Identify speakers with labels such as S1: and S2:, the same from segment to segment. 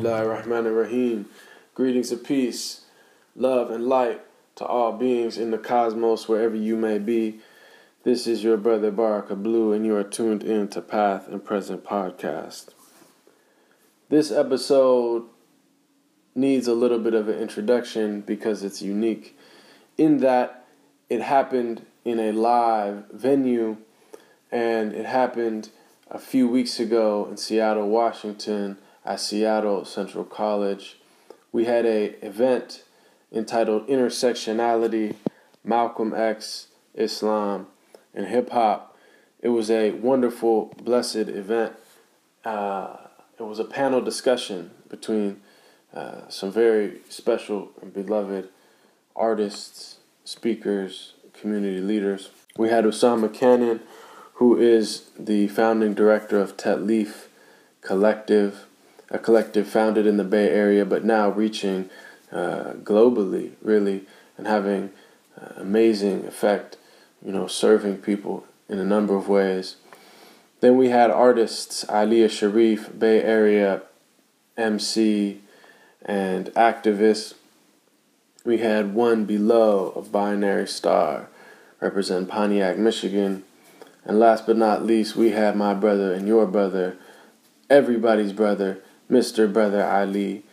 S1: Bismillah ar-Rahman ar-Rahim. Greetings of peace, love, and light to all beings in the cosmos, wherever you may be. This is your brother Baraka Blue, and you are tuned in to Path and Present Podcast. This episode needs a little bit of an introduction because it's unique in that it happened in a live venue and it happened a few weeks ago in Seattle, Washington at Seattle Central College. We had a event entitled Intersectionality, Malcolm X, Islam, and Hip Hop. It was a wonderful, blessed event. Uh, it was a panel discussion between uh, some very special and beloved artists, speakers, community leaders. We had Usama Canon, who is the founding director of Ta'leef Collective, a collective founded in the Bay Area but now reaching uh, globally, really, and having uh, amazing effect, you know, serving people in a number of ways. Then we had artists, Aliyah Sharif, Bay Area MC, and activists. We had One Be Lo of Binary Star, represent Pontiac, Michigan. And last but not least, we had my brother and your brother, everybody's brother, Mr. Brother Ali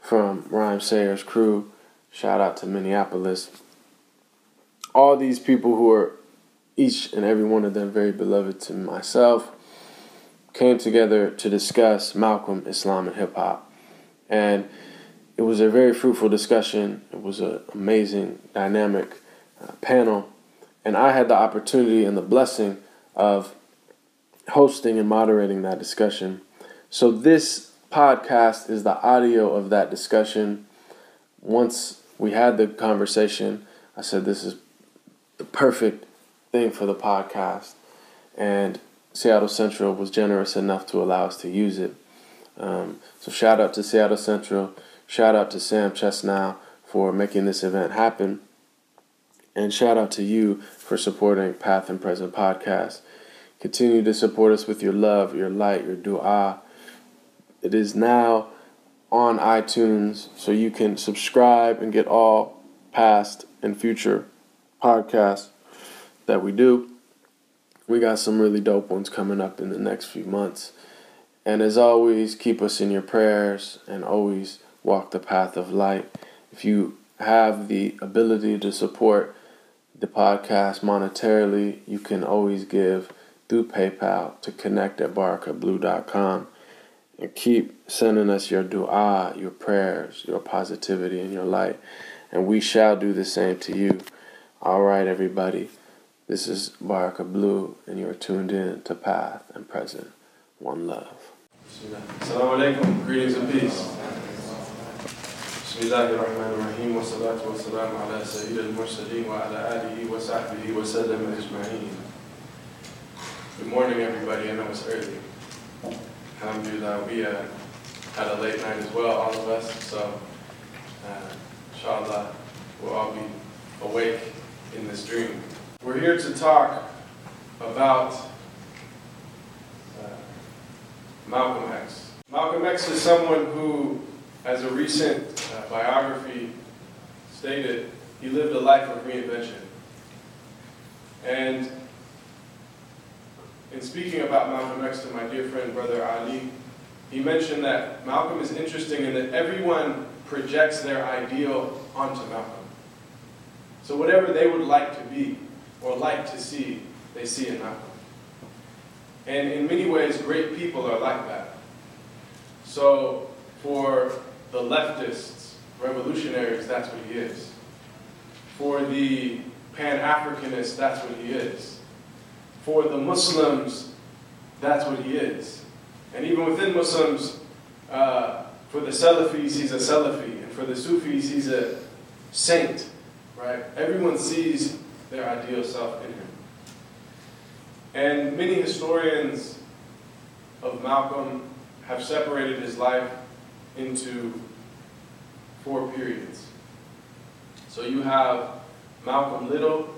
S1: from Rhymesayers crew. Shout out to Minneapolis. All these people who are each and every one of them very beloved to myself came together to discuss Malcolm, Islam, and hip hop. And it was a very fruitful discussion. It was an amazing, dynamic uh, panel. And I had the opportunity and the blessing of hosting and moderating that discussion. So, this podcast is the audio of that discussion. Once we had the conversation, I said, This is the perfect thing for the podcast. And Seattle Central was generous enough to allow us to use it. Um, so, shout out to Seattle Central. Shout out to Sam Chesnow for making this event happen. And shout out to you for supporting Path and Present Podcast. Continue to support us with your love, your light, your dua. It is now on iTunes, so you can subscribe and get all past and future podcasts that we do. We got some really dope ones coming up in the next few months. And as always, keep us in your prayers and always walk the path of light. If you have the ability to support the podcast monetarily, you can always give through PayPal to connect at barakablue.com. And keep sending us your dua, your prayers, your positivity, and your light. And we shall do the same to you. All right, everybody. This is Baraka Blue, and you are tuned in to Path and Present. One love. Assalamu alaikum. Greetings and peace. Good morning, everybody. I know it's early. Alhamdulillah, we uh, had a late night as well, all of us. So, uh, inshallah, we'll all be awake in this dream. We're here to talk about uh, Malcolm X. Malcolm X is someone who, as a recent uh, biography stated, he lived a life of reinvention. And in speaking about Malcolm X to my dear friend, Brother Ali, he mentioned that Malcolm is interesting in that everyone projects their ideal onto Malcolm. So whatever they would like to be or like to see, they see in Malcolm. And in many ways, great people are like that. So for the leftists, revolutionaries, that's what he is. For the Pan-Africanists, that's what he is. For the Muslims, that's what he is. And even within Muslims, uh, for the Salafis, he's a Salafi. And for the Sufis, he's a saint. Right? Everyone sees their ideal self in him. And many historians of Malcolm have separated his life into four periods. So you have Malcolm Little,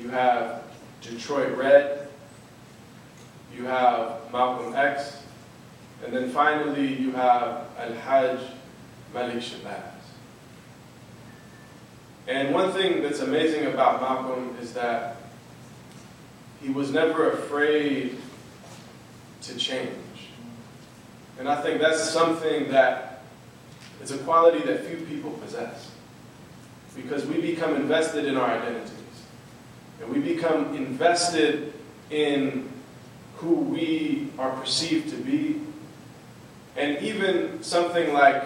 S1: you have Detroit Red, you have Malcolm X,
S2: And then finally, you have Al-Hajj Malik Shabazz. And one thing that's amazing about Malcolm is that he was never afraid to change. And I think that's something that it's a quality that few people possess. Because we become invested in our identities. And we become invested in who we are perceived to be. And even something like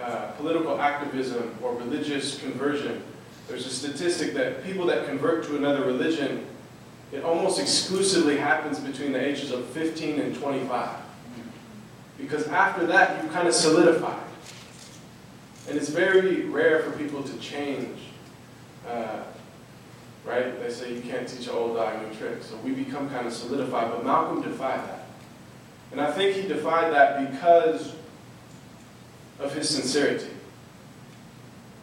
S2: uh, political activism or religious conversion, there's a statistic that people that convert to another religion, it almost exclusively happens between the ages of 15 and 25. Because after that, you kind of solidify. And it's very rare for people to change. Uh, right? They say you can't teach an old dog new tricks. So we become kind of solidified. But Malcolm defied that. And I think he defied that because of his sincerity.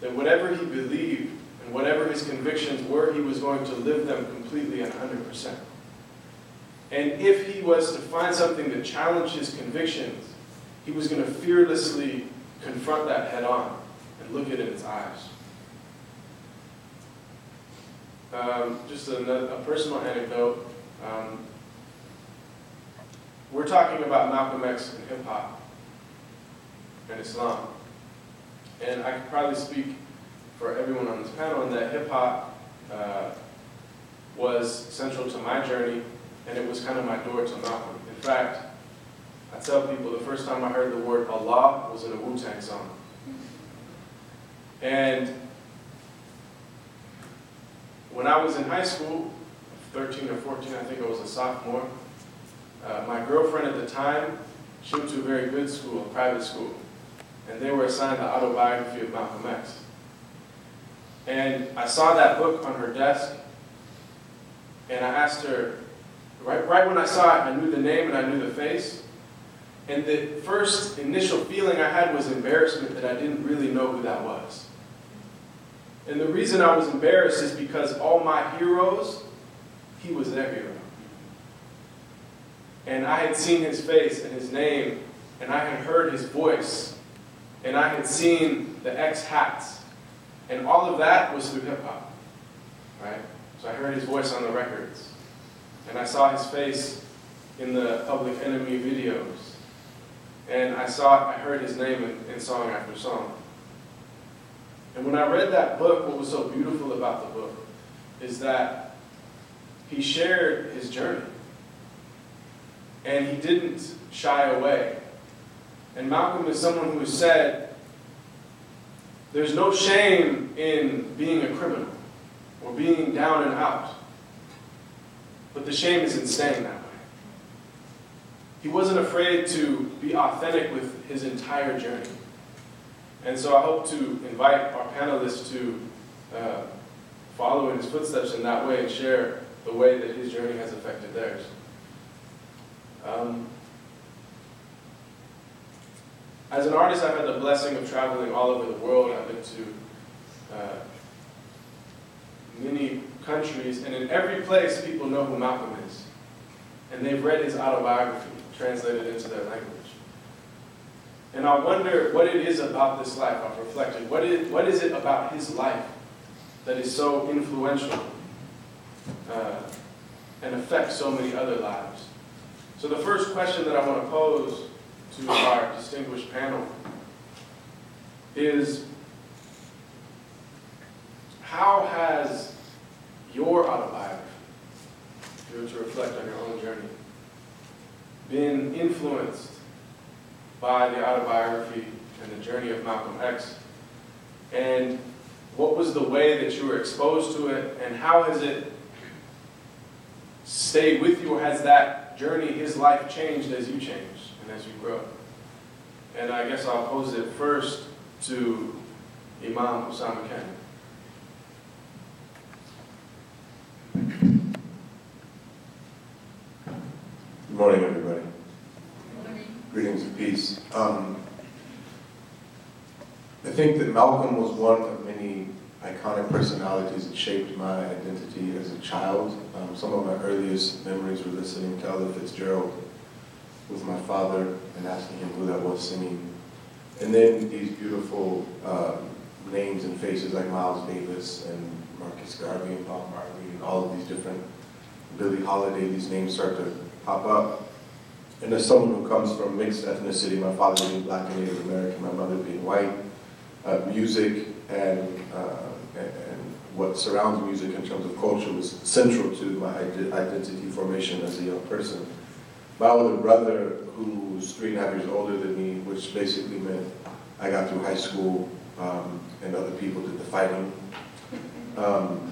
S2: That whatever he believed and whatever his convictions were, he was going to live them completely and 100%. And if he was to find something that challenged his convictions, he was going to fearlessly confront that head on and look it in its eyes. Um, just a, a, personal anecdote. Um, we're talking about Malcolm X and hip hop and Islam. And I could probably speak for everyone on this panel in that hip hop uh, was central to my journey and it was kind of my door to Malcolm. In fact, I tell people the first time I heard the word Allah was in a Wu Tang song. And when I was in high school, 13 or 14, I think I was a sophomore, uh, my girlfriend at the time, she went to a very good school, a private school, and they were assigned the autobiography of Malcolm X. And I saw that book on her desk, and I asked her, right, right when I saw it, I knew the name and I knew the face, and the first initial feeling I had was embarrassment that I didn't really know who that was. And the reason I was embarrassed is because all my heroes, he was their hero. And I had seen his face and his name, and I had heard his voice, and I had seen the X hats. And all of that was through hip hop. Right? So I heard his voice on the records. And I saw his face in the Public Enemy videos. And I saw, I heard his name in, in song after song. And when I read that book, what was so beautiful about the book is that he shared his journey. And he didn't shy away. And Malcolm is someone who said, there's no shame in being a criminal or being down and out. But the shame is in staying that way. He wasn't afraid to be authentic with his entire journey. And so I hope to invite our panelists to uh, follow in his footsteps in that way and share the way that his journey has affected theirs. Um, as an artist, I've had the blessing of traveling all over the world. I've been to uh, many countries, and in every place, people know who Malcolm is. And they've read his autobiography translated into their language. And I wonder what it is about this life. I've reflected. What is, what is it about his life that is so influential uh, and affects so many other lives? So the first question that I want to pose to our distinguished panel is how has your autobiography, if you were to reflect on your own journey, been influenced by the autobiography and the journey of Malcolm X? And what was the way that you were exposed to it, and how has it stayed with you, has that journey, his life, changed as you change and as you grow? And I guess I'll pose it first to Imam Usama Canon.
S3: Good morning, everybody. Greetings and peace. Um, I think that Malcolm was one of many iconic personalities that shaped my identity as a child. Um, some of my earliest memories were listening to Ella Fitzgerald with my father and asking him who that was singing. And then these beautiful um, names and faces like Miles Davis and Marcus Garvey and Bob Marley and all of these different Billie Holiday, these names start to pop up. And as someone who comes from mixed ethnicity, my father being black and Native American, my mother being white, uh, music and, uh, and, what surrounds music in terms of culture was central to my identity formation as a young person. My older brother, who was three and a half years older than me, which basically meant I got through high school um, and other people did the fighting. Um,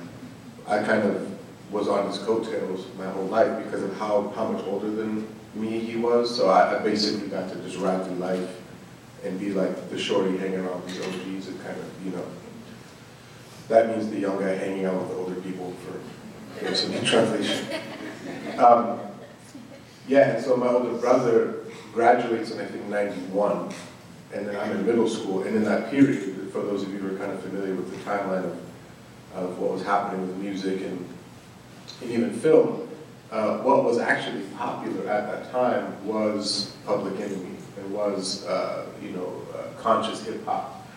S3: I kind of was on his coattails my whole life because of how, how much older than me he was. So I, I basically got to just ride through life and be like the shorty hanging around with the OGs and kind of, you know, that means the young guy hanging out with the older people for those in translation. Um, yeah, and so my older brother graduates in I think 91, and then I'm in middle school, and in that period, for those of you who are kind of familiar with the timeline of, of what was happening with music and, and even film, uh, what was actually popular at that time was Public Enemy. It was, uh, you know, uh, conscious hip hop.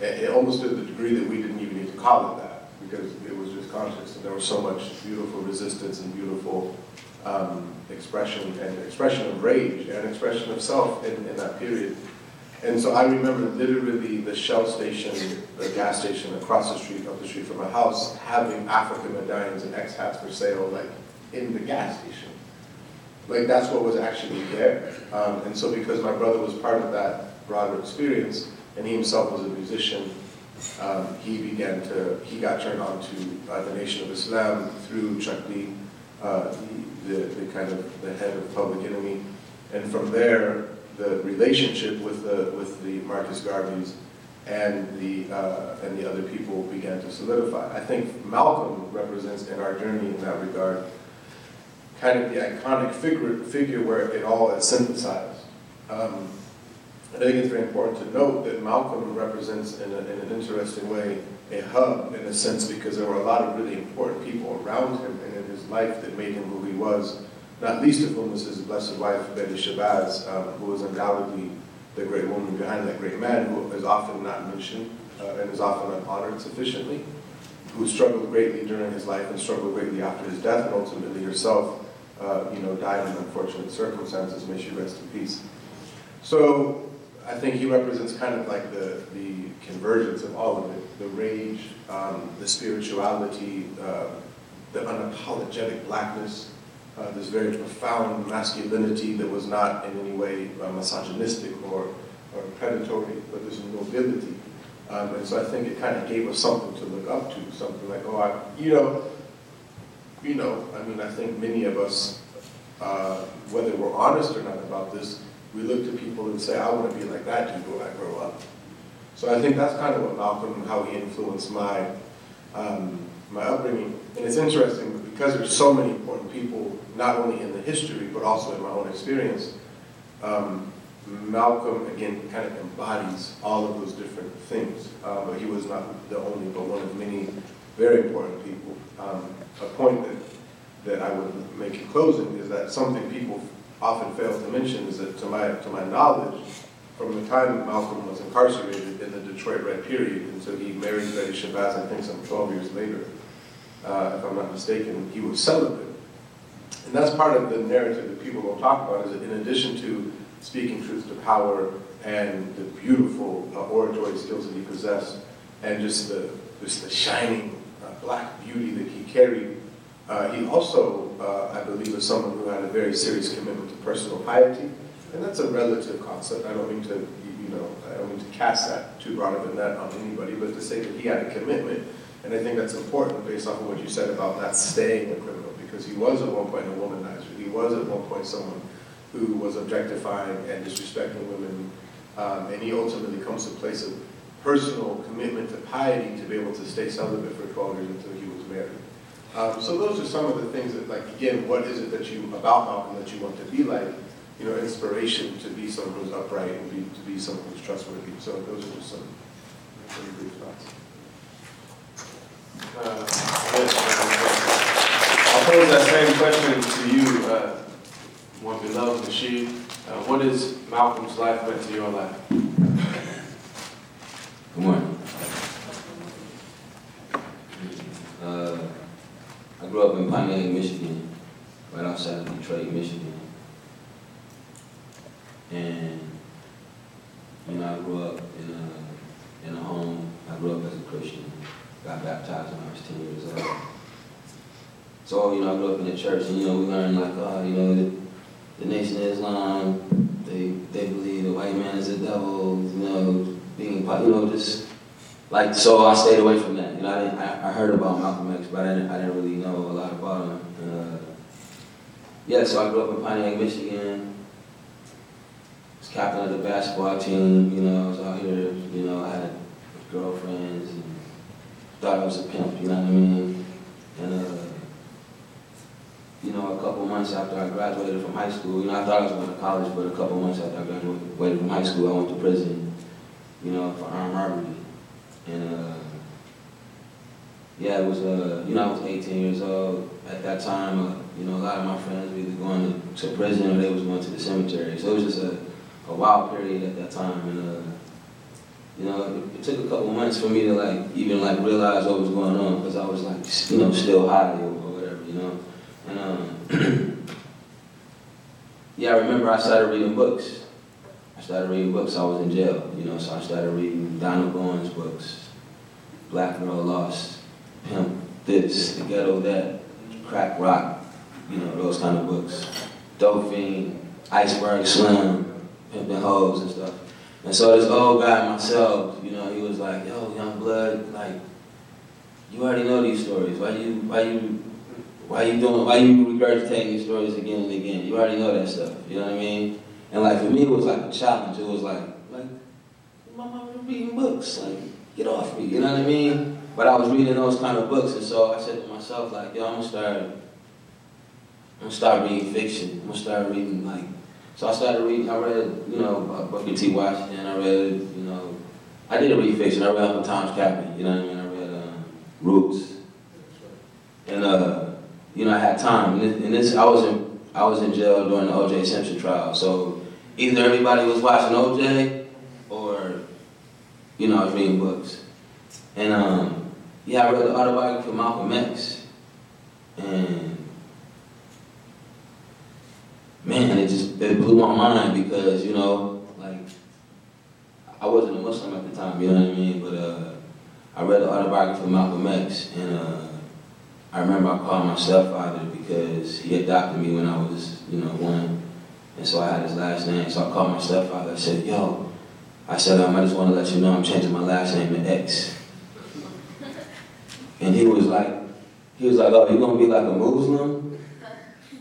S3: It, it, almost to the degree that we didn't even need to call it that because it was just conscious, and there was so much beautiful resistance and beautiful um, expression and expression of rage and expression of self in, in that period. And so I remember literally the Shell station, the gas station across the street, up the street from my house, having African medallions and X hats for sale, like in the gas station. Like that's what was actually there. Um, and so because my brother was part of that broader experience, and he himself was a musician, um, he began to, he got turned on to uh, the Nation of Islam through Chuck D, uh, the, the kind of the head of Public Enemy. And from there, the relationship with the, with the Marcus Garveys and the, uh, and the other people began to solidify. I think Malcolm represents in our journey in that regard kind of the iconic figure, figure where it all is synthesized. Um, I think it's very important to note that Malcolm represents in, a, in, an interesting way a hub in a sense because there were a lot of really important people around him and in his life that made him who he was, not least of whom was his blessed wife, Betty Shabazz, um, who was undoubtedly the great woman behind that great man who is often not mentioned uh, and is often not honored sufficiently, who struggled greatly during his life and struggled greatly after his death and ultimately herself uh, you know, died in unfortunate circumstances. May she rest in peace. So I think he represents kind of like the, the convergence of all of it, the rage, um, the spirituality, uh, the unapologetic blackness, uh, this very profound masculinity that was not in any way uh, misogynistic or, or predatory, but this nobility. Um, and so I think it kind of gave us something to look up to, something like, oh, I, you know, you know, I mean, I think many of us, uh, whether we're honest or not about this, we look to people and say, I want to be like that dude when I grow up. So I think that's kind of what Malcolm, and how he influenced my, um, my upbringing. And it's interesting because there's so many important people, not only in the history, but also in my own experience. Um, Malcolm, again, kind of embodies all of those different things. Uh, but he was not the only, but one of many very important people. Um, a point that, that I would make in closing is that something people often fail to mention is that to my, to my knowledge, from the time Malcolm was incarcerated in the Detroit Red period until he married Betty Shabazz, I think some 12 years later, uh, if I'm not mistaken, he was celibate. And that's part of the narrative that people don't talk about, is that in addition to speaking truth to power and the beautiful uh, oratory skills that he possessed, and just the, just the shining black beauty that he carried. Uh, he also, uh, I believe, was someone who had a very serious commitment to personal piety, and that's a relative concept. I don't mean to, you know, I don't mean to cast that too broad of a net on anybody, but to say that he had a commitment, and I think that's important based off of what you said about not staying a criminal, because he was at one point a womanizer. He was at one point someone who was objectifying and disrespecting women, um, and he ultimately comes to a place of personal commitment to piety to be able to stay celibate for 12 years until he was married. Um, so those are some of the things that, like, again, what is it that you, about Malcolm, that you want to be like? You know, inspiration to be someone who's upright and be, to be someone who's trustworthy. So those are just some very brief thoughts.
S2: Uh, I'll pose that same question to you, uh, one beloved Nasheed. what has Malcolm's life meant to your life?
S4: Good morning. Uh, I grew up in Pontiac, Michigan, right outside of Detroit, Michigan. And, you know, I grew up in a, in a home, I grew up as a Christian, got baptized when I was 10 years old. So, you know, I grew up in the church and, you know, we learned like, oh, you know, the, the Nation of Islam, they, they believe the white man is the devil, you know, being, you know, just like so. I stayed away from I didn't. I, I heard about Malcolm X, but I didn't. I didn't really know a lot about him. Uh, yeah, so I grew up in Pontiac, Michigan. Was captain of the basketball team. You know, I was out here. You know, I had girlfriends and thought I was a pimp. You know what I mean? And uh, you know, a couple months after I graduated from high school, you know, I thought I was going to college, but a couple months after I graduated from high school, I went to prison. You know, for armed robbery. And uh, yeah, it was, uh, you know, I was 18 years old at that time. Uh, you know, a lot of my friends were either going to, to, prison or they was going to the cemetery. So it was just a, a wild period at that time. And, uh, you know, it, it, took a couple months for me to like even like realize what was going on because I was like, you know, still high or, whatever, you know. And um, yeah, I remember I started reading books I started reading books. I was in jail, you know, so I started reading Donald Goines books, Black Girl Lost, Pimp This, The Ghetto That, Crack Rock, you know, those kind of books. Dope Fiend, Iceberg Slim, Pimpin' Hoes and stuff. And so this old guy myself, you know, he was like, yo, young blood, like, you already know these stories. Why you, why you, why you doing, why you regurgitating these stories again and again? You already know that stuff, you know what I mean? And like for me, it was like a challenge. It was like, like, my mom reading books. Like, get off me. You know what I mean? But I was reading those kind of books, and so I said to myself, like, yo, I'm gonna start. I'm gonna start reading fiction. I'm gonna start reading like. So I started reading. I read, you know, Booker T. Washington. I read, you know, I didn't read fiction. I read Uncle Tom's Cabin. You know what I mean? I read um, Roots. And uh, you know, I had time. And this, I was in, I was in jail during the O.J. Simpson trial. So either everybody was watching OJ or, you know, I was reading books. And um, yeah, I read the autobiography of Malcolm X. And man, it just it blew my mind because, you know, like I wasn't a Muslim at the time, you know what I mean? But uh, I read the autobiography of Malcolm X and uh, I remember I called my stepfather because he adopted me when I was, you know, one. And so I had his last name. So I called my stepfather. I said, yo, I said, I just want to let you know I'm changing my last name to X. And he was like, he was like, oh, you gonna be like a Muslim?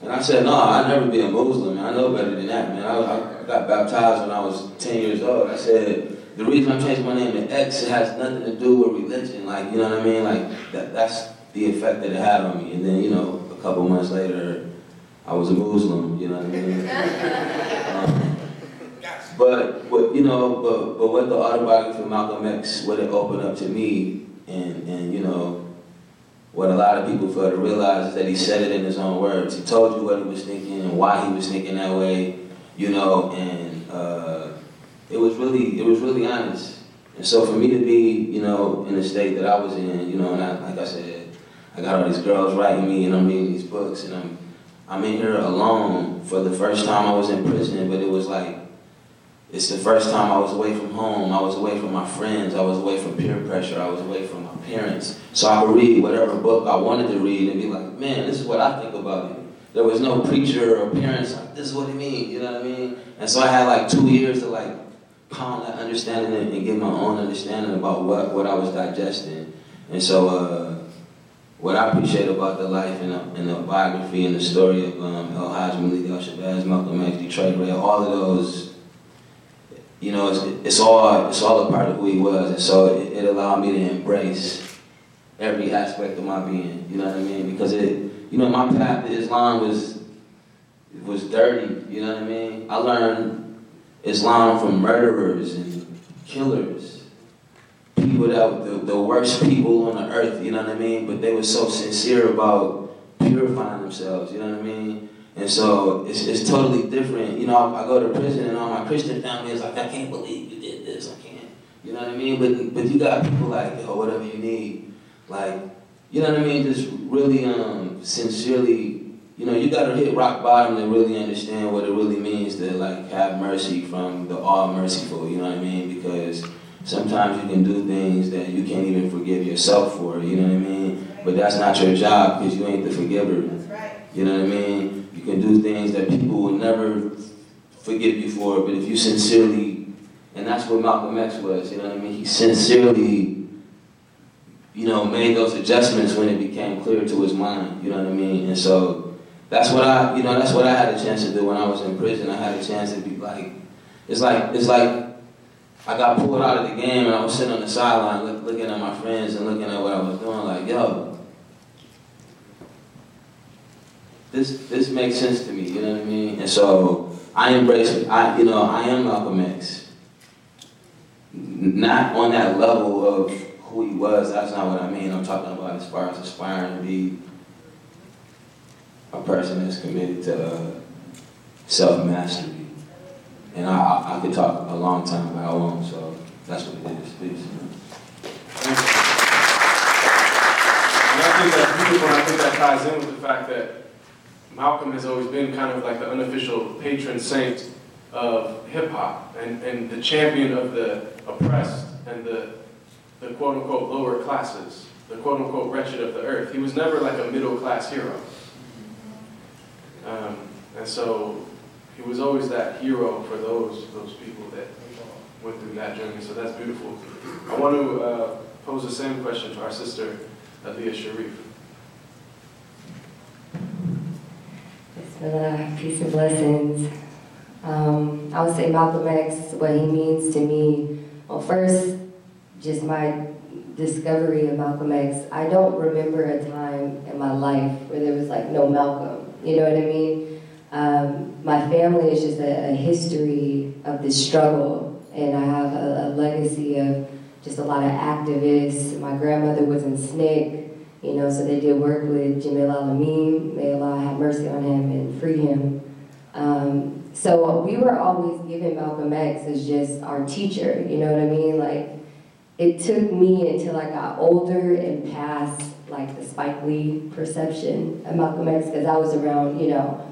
S4: And I said, no, I'd never be a Muslim. I know better than that, man. I, I got baptized when I was 10 years old. I said, the reason I changed my name to X, it has nothing to do with religion. Like, you know what I mean? Like, that, that's the effect that it had on me. And then, you know, a couple months later, I was a Muslim, you know what I mean? um, but what you know, but but what the autobiography of Malcolm X, what it opened up to me, and and you know, what a lot of people fail to realize is that he said it in his own words. He told you what he was thinking and why he was thinking that way, you know, and uh, it was really it was really honest. And so for me to be, you know, in the state that I was in, you know, and I, like I said, I got all these girls writing me, and I'm reading these books, and I'm I'm in here alone for the first time I was in prison, but it was like, it's the first time I was away from home. I was away from my friends. I was away from peer pressure. I was away from my parents. So I could read whatever book I wanted to read and be like, man, this is what I think about it. There was no preacher or parents like, this is what it means, you know what I mean? And so I had like two years to like pound that understanding and get my own understanding about what, what I was digesting. And so, uh, what I appreciate about the life and the, and the biography and the story of um, El Hajj Malik El Shabazz, Malcolm X, Detroit all of those, you know, it's, it's all it's all a part of who he was, and so it, it, allowed me to embrace every aspect of my being. You know what I mean? Because it, you know, my path to Islam was was dirty. You know what I mean? I learned Islam from murderers and killers people that the, the worst people on the earth, you know what I mean? But they were so sincere about purifying themselves, you know what I mean? And so it's, it's totally different. You know, I, I go to prison and all my Christian family is like, I can't believe you did this. I can't. You know what I mean? But but you got people like, yo, whatever you need. Like, you know what I mean? Just really um sincerely you know, you gotta hit rock bottom to really understand what it really means to like have mercy from the all merciful, you know what I mean? Because sometimes you can do things that you can't even forgive yourself for, you know what I mean? But that's not your job because you ain't the forgiver.
S5: That's right.
S4: You know what I mean? You can do things that people will never forgive you for, but if you sincerely, and that's what Malcolm X was, you know what I mean? He sincerely, you know, made those adjustments when it became clear to his mind, you know what I mean? And so that's what I, you know, that's what I had a chance to do when I was in prison. I had a chance to be like, it's like, it's like I got pulled out of the game and I was sitting on the sideline look, looking at my friends and looking at what I was doing like, yo, this, this makes sense to me, you know what I mean? And so I embrace. I, you know, I am Malcolm X. Not on that level of who he was, that's not what I mean. I'm talking about as far as aspiring to be a person that's committed to uh, self-mastery. And I, I, I, could talk a long time, about I won't, so that's what it is. Peace.
S2: And I think that's beautiful, and I think that ties in with the fact that Malcolm has always been kind of like the unofficial patron saint of hip hop and, and the champion of the oppressed and the, the quote unquote lower classes, the quote unquote wretched of the earth. He was never like a middle class hero. Um, and so he was always that hero for those those people that went through that journey. So that's beautiful. I want to uh, pose the same question to our sister, Aliyah Sharif.
S6: Bismillah, peace and blessings. Um, I would say Malcolm X, what he means to me. Well, first, just my discovery of Malcolm X. I don't remember a time in my life where there was like no Malcolm. You know what I mean? Um, my family is just a, a, history of this struggle, and I have a, a, legacy of just a lot of activists. My grandmother was in SNCC, you know, so they did work with Jamil Al-Amin. May Allah have mercy on him and free him. Um, so we were always given Malcolm X as just our teacher, you know what I mean? Like, it took me until I got older and past like the Spike Lee perception of Malcolm X because I was around, you know,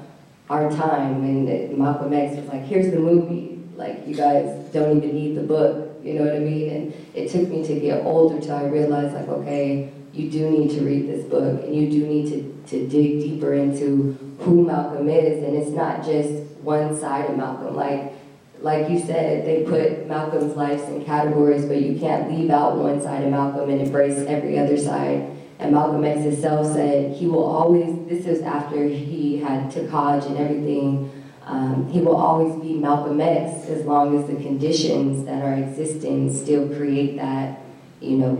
S6: our time and Malcolm X was like, here's the movie. Like, you guys don't even need the book, you know what I mean? And it took me to get older till I realized, like, okay, you do need to read this book and you do need to, to dig deeper into who Malcolm is. And it's not just one side of Malcolm. Like, like you said, they put Malcolm's life in categories, but you can't leave out one side of Malcolm and embrace every other side. And Malcolm X himself said he will always, this is after he had to college and everything, um, he will always be Malcolm X as long as the conditions that are existing still create that, you know,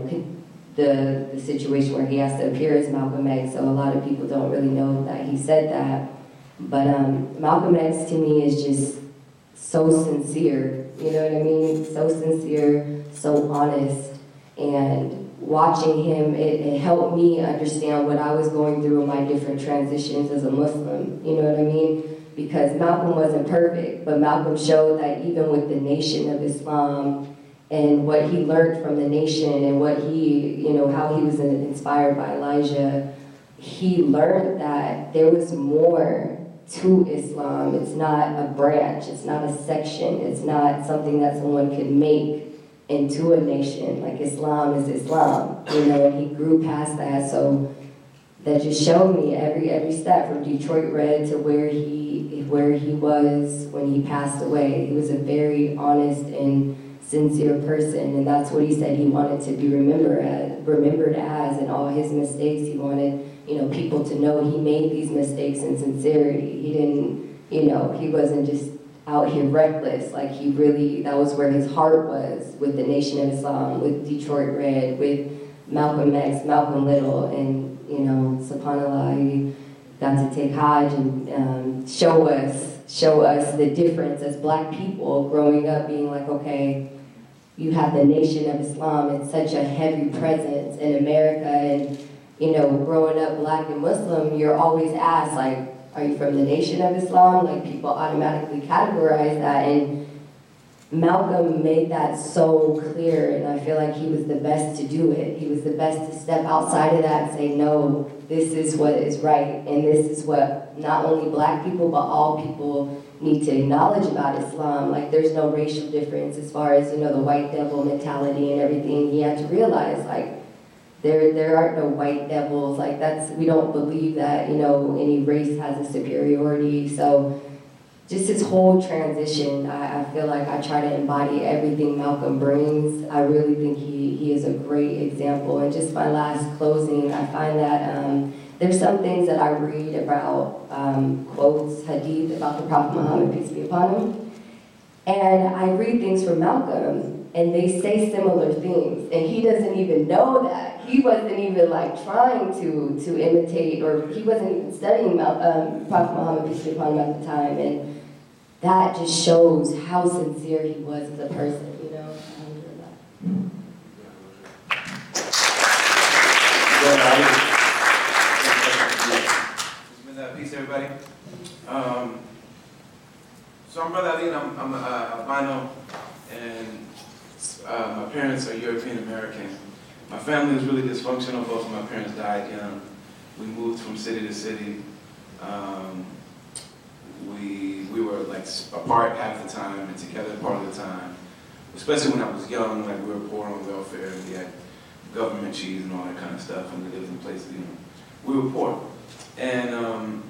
S6: the, the situation where he has to appear as Malcolm X. So a lot of people don't really know that he said that. But um, Malcolm X to me is just so sincere, you know what I mean? So sincere, so honest. And watching him, it, it, helped me understand what I was going through in my different transitions as a Muslim. You know what I mean? Because Malcolm wasn't perfect, but Malcolm showed that even with the nation of Islam and what he learned from the nation and what he, you know, how he was inspired by Elijah, he learned that there was more to Islam. It's not a branch, it's not a section, it's not something that someone could make into a nation. Like Islam is Islam, you know, and he grew past that. So that just showed me every every step from Detroit Red to where he where he was when he passed away. He was a very honest and sincere person, and that's what he said he wanted to be remembered as, remembered as, and all his mistakes. He wanted you know people to know he made these mistakes in sincerity. He didn't, you know, he wasn't just out here reckless. Like he really, that was where his heart was with the Nation of Islam, with Detroit Red, with Malcolm X, Malcolm Little, and you know, subhanAllah, he got to take Hajj and um, show us, show us the difference as black people growing up being like, okay, you have the Nation of Islam, it's such a heavy presence in America, and you know, growing up black and Muslim, you're always asked like, are you from the Nation of Islam? Like people automatically categorize that and Malcolm made that so clear and I feel like he was the best to do it. He was the best to step outside of that and say, no, this is what is right and this is what not only black people but all people need to acknowledge about Islam. Like there's no racial difference as far as, you know, the white devil mentality and everything. He had to realize like there there aren't no white devils. Like that's we don't believe that, you know, any race has a superiority. So just his whole transition, I, I feel like I try to embody everything Malcolm brings. I really think he, he is a great example. And just my last closing, I find that um, there's some things that I read about um, quotes, hadith about the Prophet Muhammad, peace be upon him. And I read things from Malcolm, and they say similar things, and he doesn't even know that. He wasn't even like trying to to imitate, or he wasn't even studying Mal- um, Prophet Muhammad, peace be upon him, at the time. And that just shows how sincere he was as a person, you know.
S5: Peace, everybody. Um, so I'm Brother Ali, I'm, I'm uh, albino, and uh, my parents are European American. My family was really dysfunctional. Both of my parents died young. We moved from city to city. Um, we we were like apart half the time and together part of the time. Especially when I was young, like we were poor on welfare and we had government cheese and all that kind of stuff, and we lived in places, you know, we were poor. And um,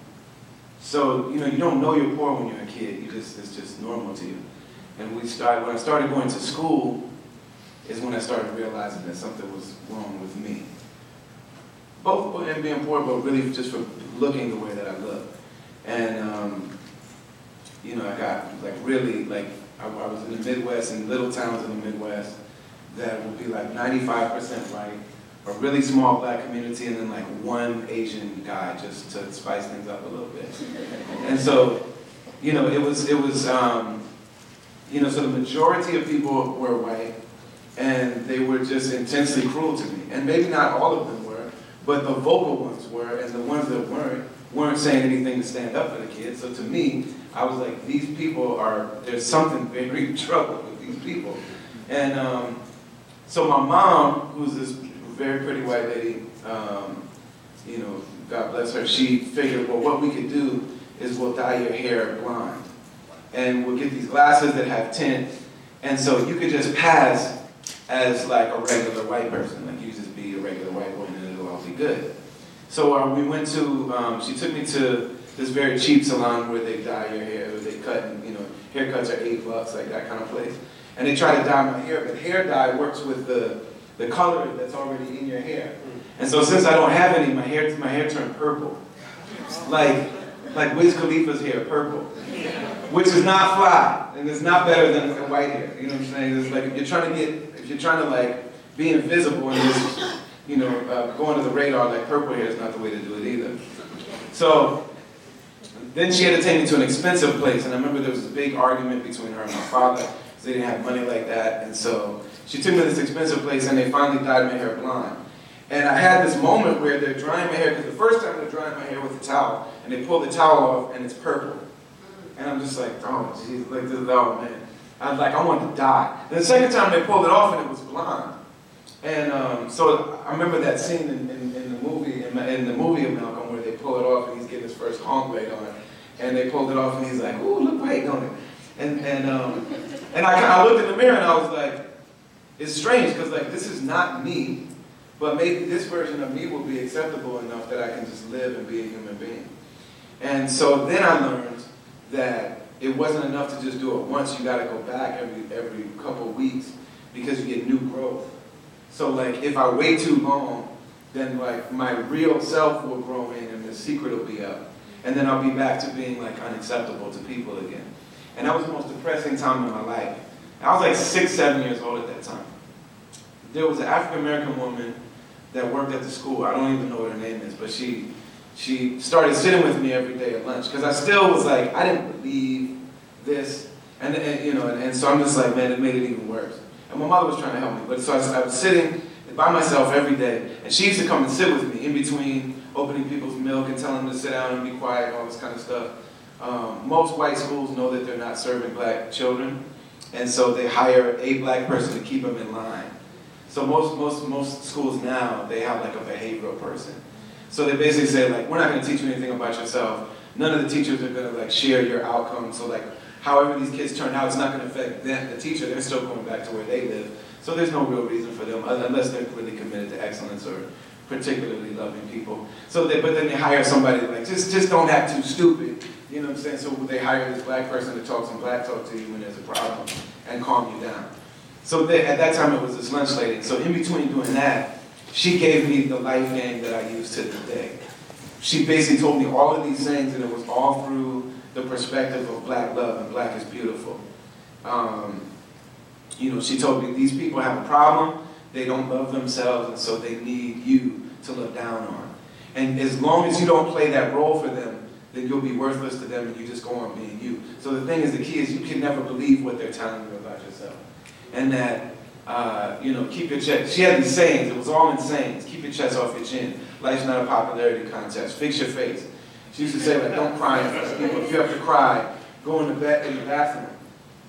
S5: so, you know, you don't know you're poor when you're a kid. You just it's just normal to you. And we started when I started going to school is when I started realizing that something was wrong with me. Both and being poor, but really just for looking the way that I look. And um, you know, I got like really like I, I was in the Midwest in little towns in the Midwest that would be like 95% white, a really small black community, and then like one Asian guy just to spice things up a little bit. And so, you know, it was it was um, you know, so the majority of people were white, and they were just intensely cruel to me. And maybe not all of them were, but the vocal ones were, and the ones that weren't weren't saying anything to stand up for the kids. So to me, I was like, these people are, there's something very trouble with these people. And um, so my mom, who's this very pretty white lady, um, you know, God bless her, she figured, well, what we could do is we'll dye your hair blonde. And we'll get these glasses that have tint. And so you could just pass as like a regular white person. Like you just be a regular white woman and it'll all be good. So uh, we went to, um, she took me to this very cheap salon where they dye your hair, where they cut, and, you know, haircuts are eight bucks, like that kind of place. And they try to dye my hair, but hair dye works with the, the color that's already in your hair. And so since I don't have any, my hair, my hair turned purple. Like, like Wiz Khalifa's hair, purple. Which is not fly, and it's not better than white hair. You know what I'm saying? It's like if you're trying to get, if you're trying to like be invisible and just, you know, uh, go under the radar, like purple hair is not the way to do it either. So then she had to take me to an expensive place, and I remember there was a big argument between her and my father, because they didn't have money like that, and so she took me to this expensive place, and they finally dyed my hair blonde. And I had this moment where they're drying my hair, because the first time they're drying my hair with a towel, and they pull the towel off, and it's purple. And I'm just like, oh, jeez, like, this, oh, man. I was like, I want to die. The second time they pulled it off, and it was blonde. And um, so I remember that scene in, in, in the movie, in, in, the movie of Malcolm, where they pull it off, and he's getting his first honk blade on and they pulled it off, and he's like, "Ooh, look white on it." And and um, and I, I looked in the mirror, and I was like, "It's strange, because like this is not me, but maybe this version of me will be acceptable enough that I can just live and be a human being." And so then I learned that it wasn't enough to just do it once. You got to go back every every couple weeks because you get new growth. So like if I wait too long, then like my real self will grow in, and the secret will be up and then I'll be back to being like unacceptable to people again. And that was the most depressing time in my life. I was like six, seven years old at that time. There was an African American woman that worked at the school. I don't even know what her name is, but she she started sitting with me every day at lunch because I still was like I didn't believe this, and, and you know, and, and, so I'm just like man, it made it even worse. And my mother was trying to help me, but so I, I was sitting by myself every day. And she used to come and sit with me in between opening people's milk and telling them to sit down and be quiet and all this kind of stuff. Um, most white schools know that they're not serving black children, and so they hire a black person to keep them in line. So most, most, most schools now, they have like a behavioral person. So they basically say like, we're not gonna teach you anything about yourself. None of the teachers are gonna like share your outcome. So like, however these kids turn out, it's not gonna affect them, the teacher. They're still going back to where they live. So there's no real reason for them, unless they're really committed to excellence or particularly loving people. So they, but then they hire somebody like, just, just don't act too stupid. You know what I'm saying? So they hire this black person to talk some black talk to you when there's a problem and calm you down. So they, at that time it was this lunch lady. So in between doing that, she gave me the life game that I use to this day. She basically told me all of these things, and it was all through the perspective of black love, and black is beautiful. Um, you know, she told me these people have a problem, they don't love themselves, and so they need you to look down on. And as long as you don't play that role for them, then you'll be worthless to them and you just go on being you. So the thing is, the key is you can never believe what they're telling you about yourself. And that, uh, you know, keep your chest. She had these sayings, it was all in sayings. Keep your chest off your chin. Life's not a popularity contest. Fix your face. She used to say, like, don't cry in front of people. If you have to cry, go in the, bed, in the bathroom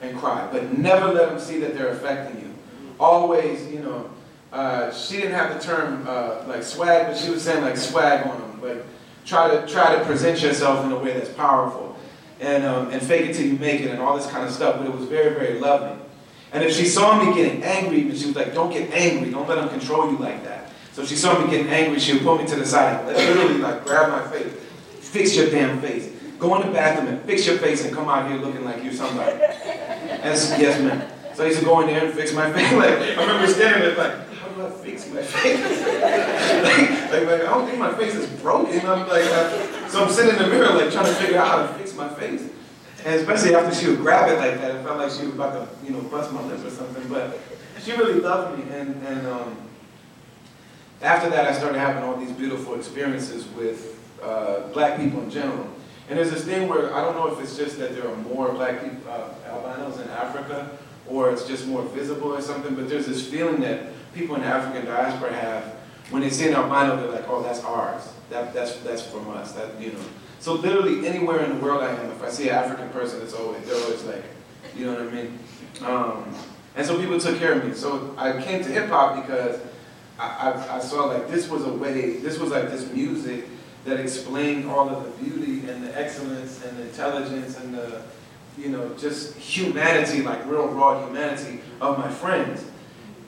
S5: and cry. But never let them see that they're affecting you. Always, you know, uh, she didn't have the term uh, like swag, but she was saying like swag on them. Like try to try to present yourself in a way that's powerful, and um, and fake it till you make it, and all this kind of stuff. But it was very very loving. And if she saw me getting angry, even she was like, "Don't get angry. Don't let them control you like that." So if she saw me getting angry, she would pull me to the side and literally like grab my face, fix your damn face. Go in the bathroom and fix your face and come out here looking like you're somebody. And yes, ma'am. So I used to go in there and fix my face. Like I remember standing there like, do I fix my face? like, like, like, I don't think my face is broken. I'm like, uh, so I'm sitting in the mirror like trying to figure out how to fix my face. And especially after she would grab it like that, it felt like she was about to, you know, bust my lip or something. But she really loved me, and and um, after that, I started having all these beautiful experiences with uh, black people in general. And there's this thing where I don't know if it's just that there are more black people, uh, albinos in Africa, or it's just more visible or something, but there's this feeling that people in the African diaspora have when they see an albino, they're like, oh, that's ours. That, that's, that's from us. That, you know. So literally anywhere in the world I am, if I see an African person, it's always, they're always like, you know what I mean? Um, and so people took care of me. So I came to hip hop because I, I, I saw like this was a way, this was like this music that explained all of the beauty and the excellence and the intelligence and the, you know, just humanity, like real raw humanity of my friends.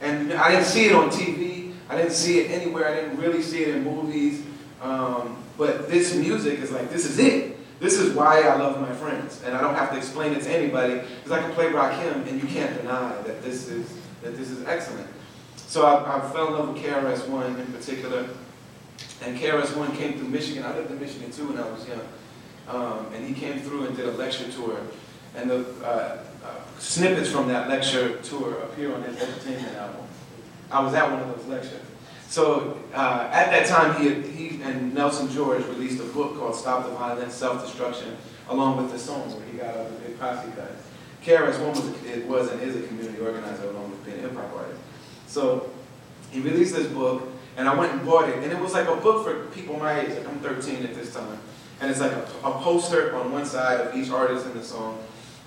S5: And I didn't see it on TV. I didn't see it anywhere. I didn't really see it in movies. Um, but this music is like, this is it. This is why I love my friends. And I don't have to explain it to anybody because I can play Rakim and you can't deny that this is, that this is excellent. So I, I fell in love with KRS-One in particular. And KRS-One came through Michigan. I lived in Michigan too when I was young. Um, and he came through and did a lecture tour. And the uh, snippets from that lecture tour appear on his Edutainment album. I was at one of those lectures. So uh, at that time, he, he and Nelson George released a book called Stop the Violence, Self-Destruction, along with the song where he got the big posse guys. KRS-One was, it was and is a community organizer along with being a hip-hop artist. So he released this book, and I went and bought it. And it was like a book for people my age, like I'm 13 at this time. And it's like a, a poster on one side of each artist in the song,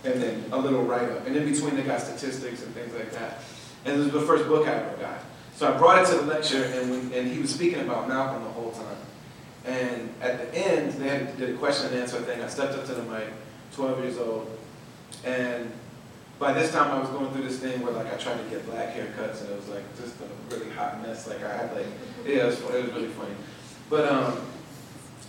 S5: and then a little write-up. And in between they got statistics and things like that. And this was the first book I ever got. So I brought it to the lecture, and, we, and he was speaking about Malcolm the whole time. And at the end, they had, did a question and answer thing. I stepped up to the mic, 12 years old, and by this time I was going through this thing where like I tried to get black haircuts, and it was like just a really hot mess. Like I had like, yeah, it was, it was really funny. But um,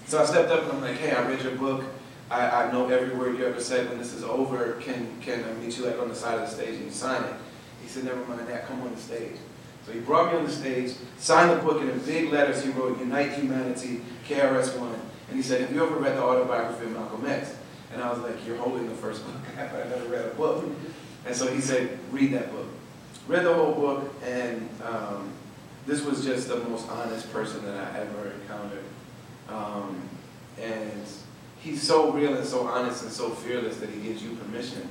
S5: so I stepped up and I'm like, hey, I read your book. I, I know every word you ever said. When this is over, can can I meet you like on the side of the stage and you sign it? He said, never mind that. Come on the stage. So he brought me on the stage, signed the book, and in big letters he wrote, Unite Humanity, KRS-One. And he said, have you ever read the autobiography of Malcolm X? And I was like, you're holding the first book. I've never read a book. And so he said, read that book. Read the whole book, and um, this was just the most honest person that I ever encountered. Um, and he's so real and so honest and so fearless that he gives you permission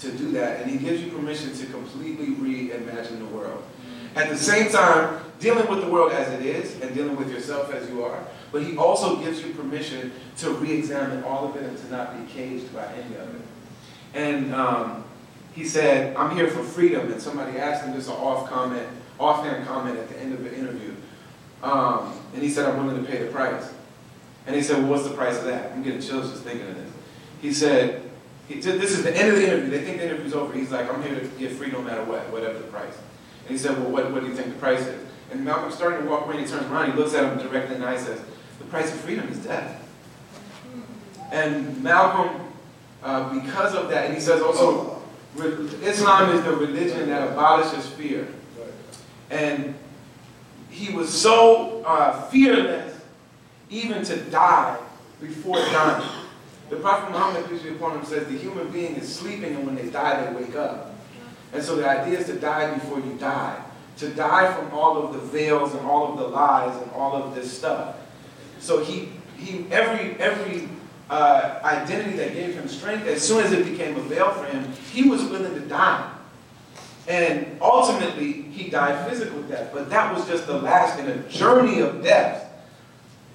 S5: to do that. And he gives you permission to completely reimagine the world. At the same time, dealing with the world as it is and dealing with yourself as you are, but he also gives you permission to re-examine all of it and to not be caged by any of it. And um, he said, I'm here for freedom. And somebody asked him just an off comment, offhand comment at the end of the interview. Um, and he said, I'm willing to pay the price. And he said, well, what's the price of that? I'm getting chills just thinking of this. He said, he, this is the end of the interview. They think the interview's over. He's like, I'm here to get free no matter what, whatever the price. And he said, well, what, what do you think the price is? And Malcolm starting to walk away and he turns around. He looks at him directly in the eye and says, the price of freedom is death. And Malcolm, uh, because of that, and he says also, Islam is the religion that abolishes fear. And he was so uh, fearless even to die before dying. The Prophet Muhammad, peace be upon him, says the human being is sleeping and when they die, they wake up. And so the idea is to die before you die. To die from all of the veils and all of the lies and all of this stuff. So he, he every, every uh, identity that gave him strength, as soon as it became a veil for him, he was willing to die. And ultimately, he died physical death. But that was just the last in a journey of death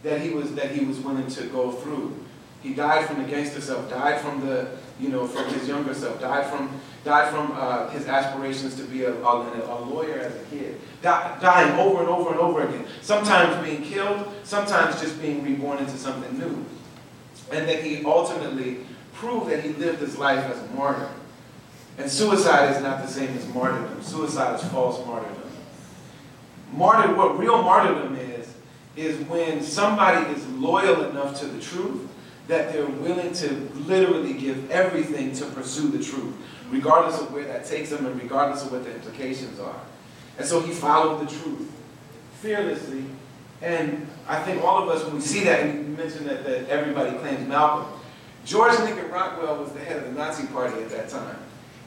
S5: that he was that he was willing to go through. He died from the gangster self, died from the you know from his younger self, died from died from uh, his aspirations to be a, a, a lawyer as a kid, dying over and over and over again. Sometimes being killed, sometimes just being reborn into something new. And then he ultimately proved that he lived his life as a martyr. And suicide is not the same as martyrdom. Suicide is false martyrdom. Martyr, what real martyrdom is, is when somebody is loyal enough to the truth that they're willing to literally give everything to pursue the truth, regardless of where that takes them and regardless of what the implications are. And so he followed the truth fearlessly. And I think all of us, when we see that, and you mentioned that, that everybody claims Malcolm, George Lincoln Rockwell was the head of the Nazi Party at that time.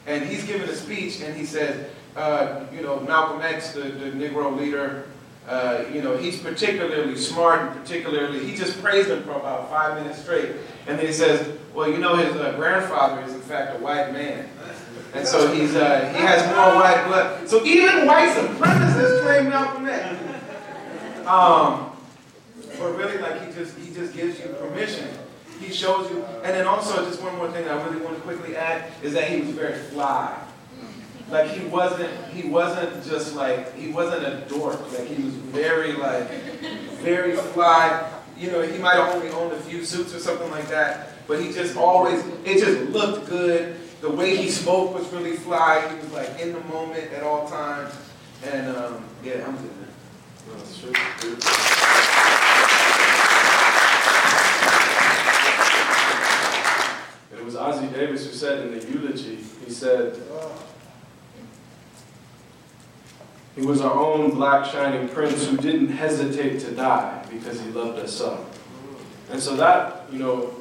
S5: And he's giving a speech, and he said, uh, you know, Malcolm X, the, the Negro leader, uh, you know, he's particularly smart and particularly, he just praised him for about five minutes straight. And then he says, well, you know, his uh, grandfather is in fact a white man. And so he's, uh, he has more white blood. So even white supremacists claim Malcolm X. Um, but really, like, he just, he just gives you permission. He shows you. And then also, just one more thing I really want to quickly add is that he was very fly. Like he wasn't, he wasn't just like, he wasn't a dork. Like he was very like, very fly. You know, he might have only owned a few suits or something like that, but he just always, it just looked good. The way he spoke was really fly. He was like in the moment at all times. And um, yeah, I'm good.
S2: That's true. It was Ossie Davis who said in the eulogy, he said, He was our own black shining prince who didn't hesitate to die because he loved us so. And so that, you know,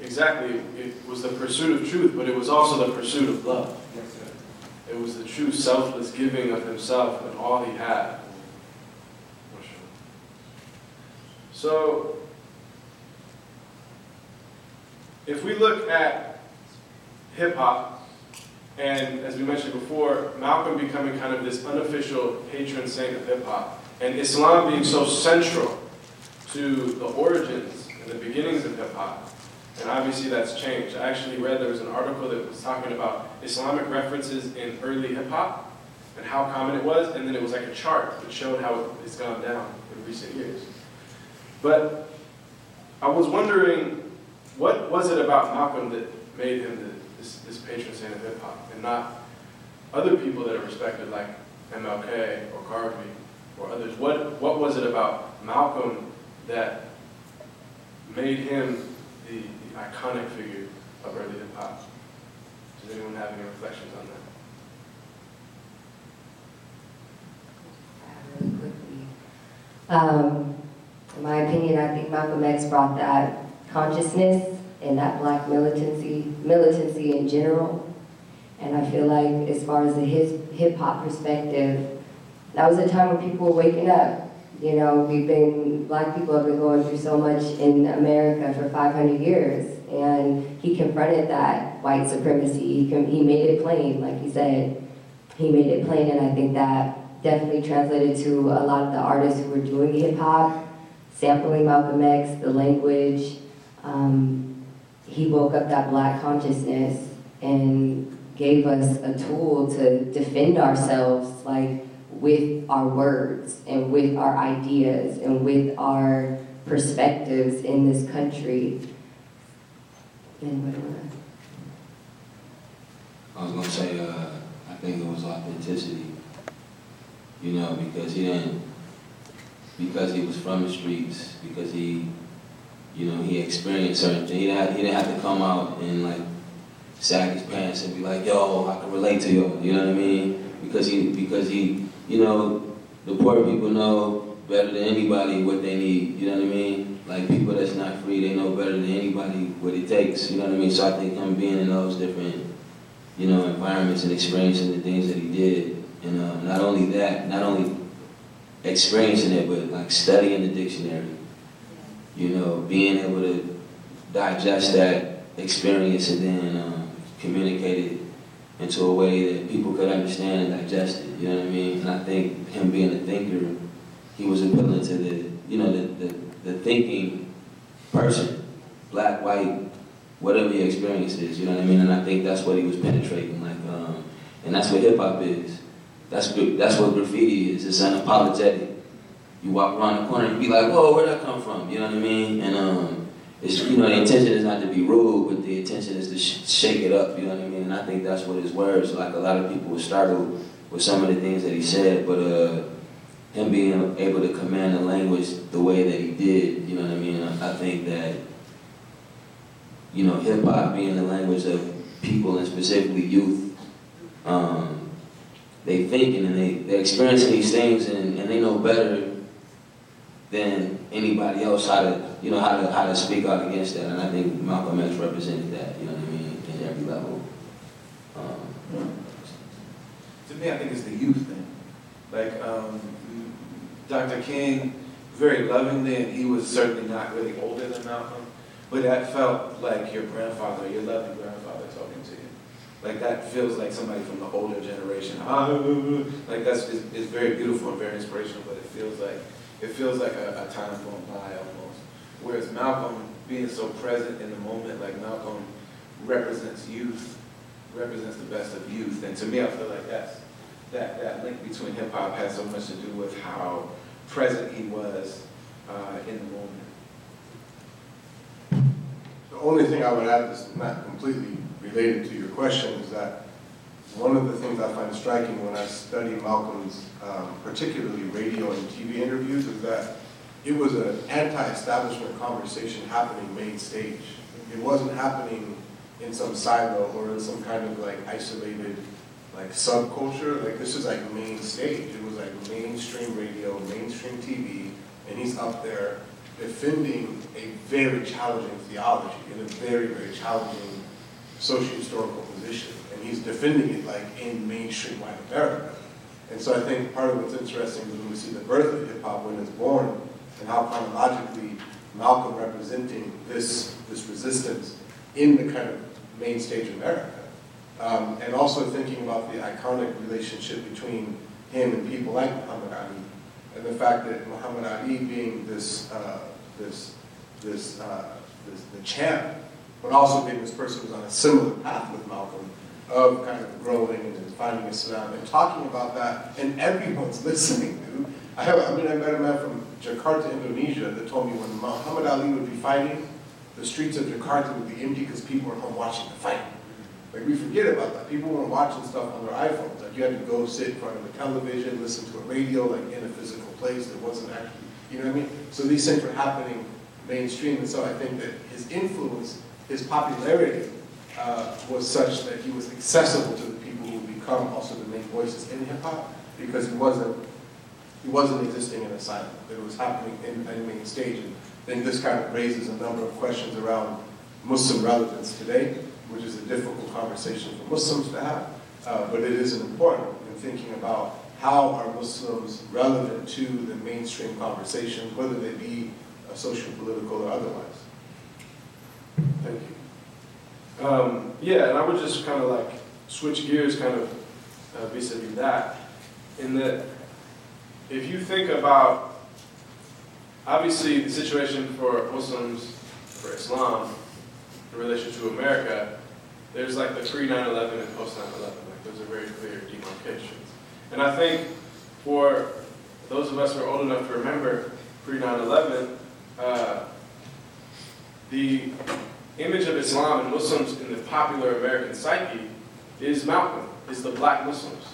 S2: exactly, it was the pursuit of truth, but it was also the pursuit of love. It was the true selfless giving of himself and all he had. So, if we look at hip hop, and as we mentioned before, Malcolm becoming kind of this unofficial patron saint of hip hop, and Islam being so central to the origins and the beginnings of hip hop. And obviously that's changed. I actually read there was an article that was talking about Islamic references in early hip hop and how common it was, and then it was like a chart that showed how it's gone down in recent years. But I was wondering, what was it about Malcolm that made him the, patron saint of hip hop, and not other people that are respected like MLK or Garvey or others? What, what was it about Malcolm that made him the, the iconic figure of early hip hop? Does anyone have any reflections on that?
S6: Um, in my opinion, I think Malcolm X brought that consciousness and that black militancy, militancy in general. And I feel like as far as the hip hop perspective, that was a time when people were waking up. You know, we've been, black people have been going through so much in America for 500 years. And he confronted that white supremacy. He, he made it plain, like he said. He made it plain, and I think that definitely translated to a lot of the artists who were doing hip hop, sampling Malcolm X, the language. Um, he woke up that black consciousness and gave us a tool to defend ourselves, like with our words and with our ideas and with our perspectives in this country. And what do I-
S4: I was gonna say, uh, I think it was authenticity. You know, because he didn't, because he was from the streets, because he, you know, he experienced certain things. He didn't have, he didn't have to come out and like sag his pants and be like, yo, I can relate to you. You know what I mean? Because he, because he, you know, the poor people know better than anybody what they need. You know what I mean? Like people that's not free, they know better than anybody what it takes. You know what I mean? So I think him being in those different you know, environments and experiencing the things that he did. And uh, not only that, not only experiencing it, but like studying the dictionary. You know, being able to digest that experience and then uh, communicate it into a way that people could understand and digest it. You know what I mean? And I think him being a thinker, he was appealing to the, you know, the, the, the thinking person, black, white, whatever your experience is, you know what I mean? And I think that's what he was penetrating, like, um, and that's what hip hop is. That's that's what graffiti is. It's unapologetic. You walk around the corner and you be like, whoa, where'd that come from? You know what I mean? And um, it's you know the intention is not to be rude, but the intention is to sh- shake it up. You know what I mean? And I think that's what his words. Like a lot of people were startled with some of the things that he said, but uh, him being able to command the language the way that he did, you know what I mean? I, I think that you know, hip hop being the language of people and specifically youth, um, they thinking and they, they're experiencing these things and, and they know better than anybody else how to, you know, how to, how to speak out against that. And I think Malcolm X represented that, you know what I mean, in every level. Um,
S5: To me, I think it's the youth thing. Like, um, Dr. King, very lovingly, and he was certainly not really older than Malcolm, but that felt like your grandfather, your loving grandfather talking to you. Like that feels like somebody from the older generation. Like that's it's very beautiful and very inspirational, but it feels like it feels like a, a time gone by almost. Whereas Malcolm being so present in the moment, like Malcolm represents youth, represents the best of youth, and to me, I feel like that's that that link between hip hop has so much to do with how present he was uh, in the moment.
S3: The only thing I would add that's not completely related to your question is that one of the things I find striking when I study Malcolm's, um, particularly radio and TV interviews, is that it was an anti-establishment conversation happening main stage. It wasn't happening in some silo or in some kind of like isolated like subculture. Like this is like main stage. It was like mainstream radio, mainstream TV, and he's up there defending a very challenging theology in a very, very challenging socio-historical position. He's defending it like in mainstream white America. And so I think part of what's interesting is when we see the birth of hip hop when it's born and how chronologically Malcolm representing this, this resistance in the kind of main stage America. Um, and also thinking about the iconic relationship between him and people like Muhammad Ali and the fact that Muhammad Ali being this, uh, this, this, uh, this, the champ, but also being this person who's on a similar path with Malcolm of kind of growing and finding Islam and talking about that, and everyone's listening, dude. I have, I mean, I met a man from Jakarta, Indonesia, that told me when Muhammad Ali would be fighting, the streets of Jakarta would be empty because people were home watching the fight. Like we forget about that. People weren't watching stuff on their iPhones. Like you had to go sit in front of a television, listen to a radio, like in a physical place that wasn't actually, you know what I mean? So these things were happening mainstream, and so I think that his influence, his popularity, uh, was such that he was accessible to the people who would become also the main voices in hip hop because he wasn't he wasn't existing in a silent. It was happening in a main stage. And I think this kind of raises a number of questions around Muslim relevance today which is a difficult conversation for Muslims to have, uh, but it is important in thinking about how are Muslims relevant to the mainstream conversations, whether they be social, political, or otherwise.
S2: Thank you. Um, yeah, and I would just kind of like switch gears, kind of uh, vis-a-vis that, in that if you think about, obviously, the situation for Muslims, for Islam, in relation to America, there's like the pre 9 11 and post 9 11. Like, those are very clear demarcations. And I think for those of us who are old enough to remember pre 9 11, uh, the image of Islam and Muslims in the popular American psyche is Malcolm, is the black Muslims.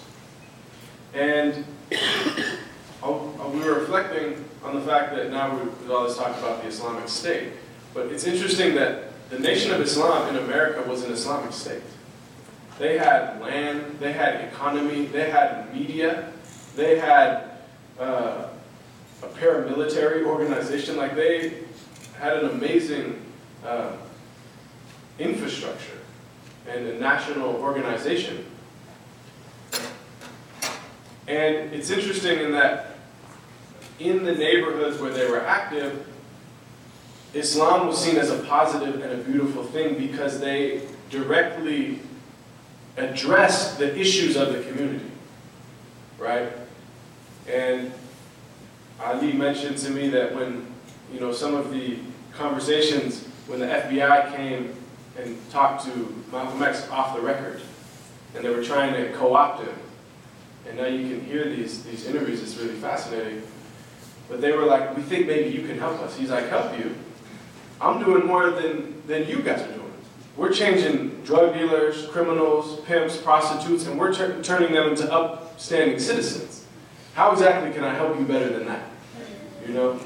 S2: And we were reflecting on the fact that now we've all this talk about the Islamic State. But it's interesting that the Nation of Islam in America was an Islamic state. They had land, they had economy, they had media, they had uh, a paramilitary organization. Like they had an amazing uh, infrastructure and a national organization. And it's interesting in that in the neighborhoods where they were active, Islam was seen as a positive and a beautiful thing because they directly addressed the issues of the community, right? And Ali mentioned to me that when, you know, some of the conversations when the FBI came and talked to Malcolm X off the record, and they were trying to co-opt him, and now you can hear these, these interviews, it's really fascinating. But they were like, we think maybe you can help us. He's like, help you? I'm doing more than, than you guys are doing. We're changing drug dealers, criminals, pimps, prostitutes, and we're turning them into upstanding citizens. How exactly can I help you better than that? You know?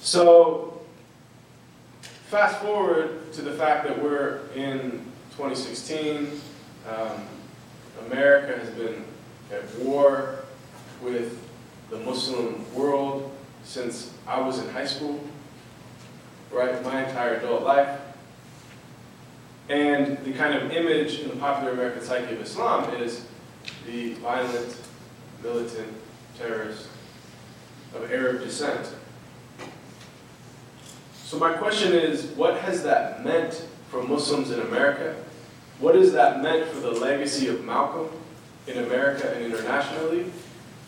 S2: So, fast forward to the fact that we're in 2016. Um, America has been at war with the Muslim world since I was in high school right, my entire adult life. And the kind of image in the popular American psyche of Islam is the violent, militant terrorist of Arab descent. So my question is, what has that meant for Muslims in America? What has that meant for the legacy of Malcolm in America and internationally?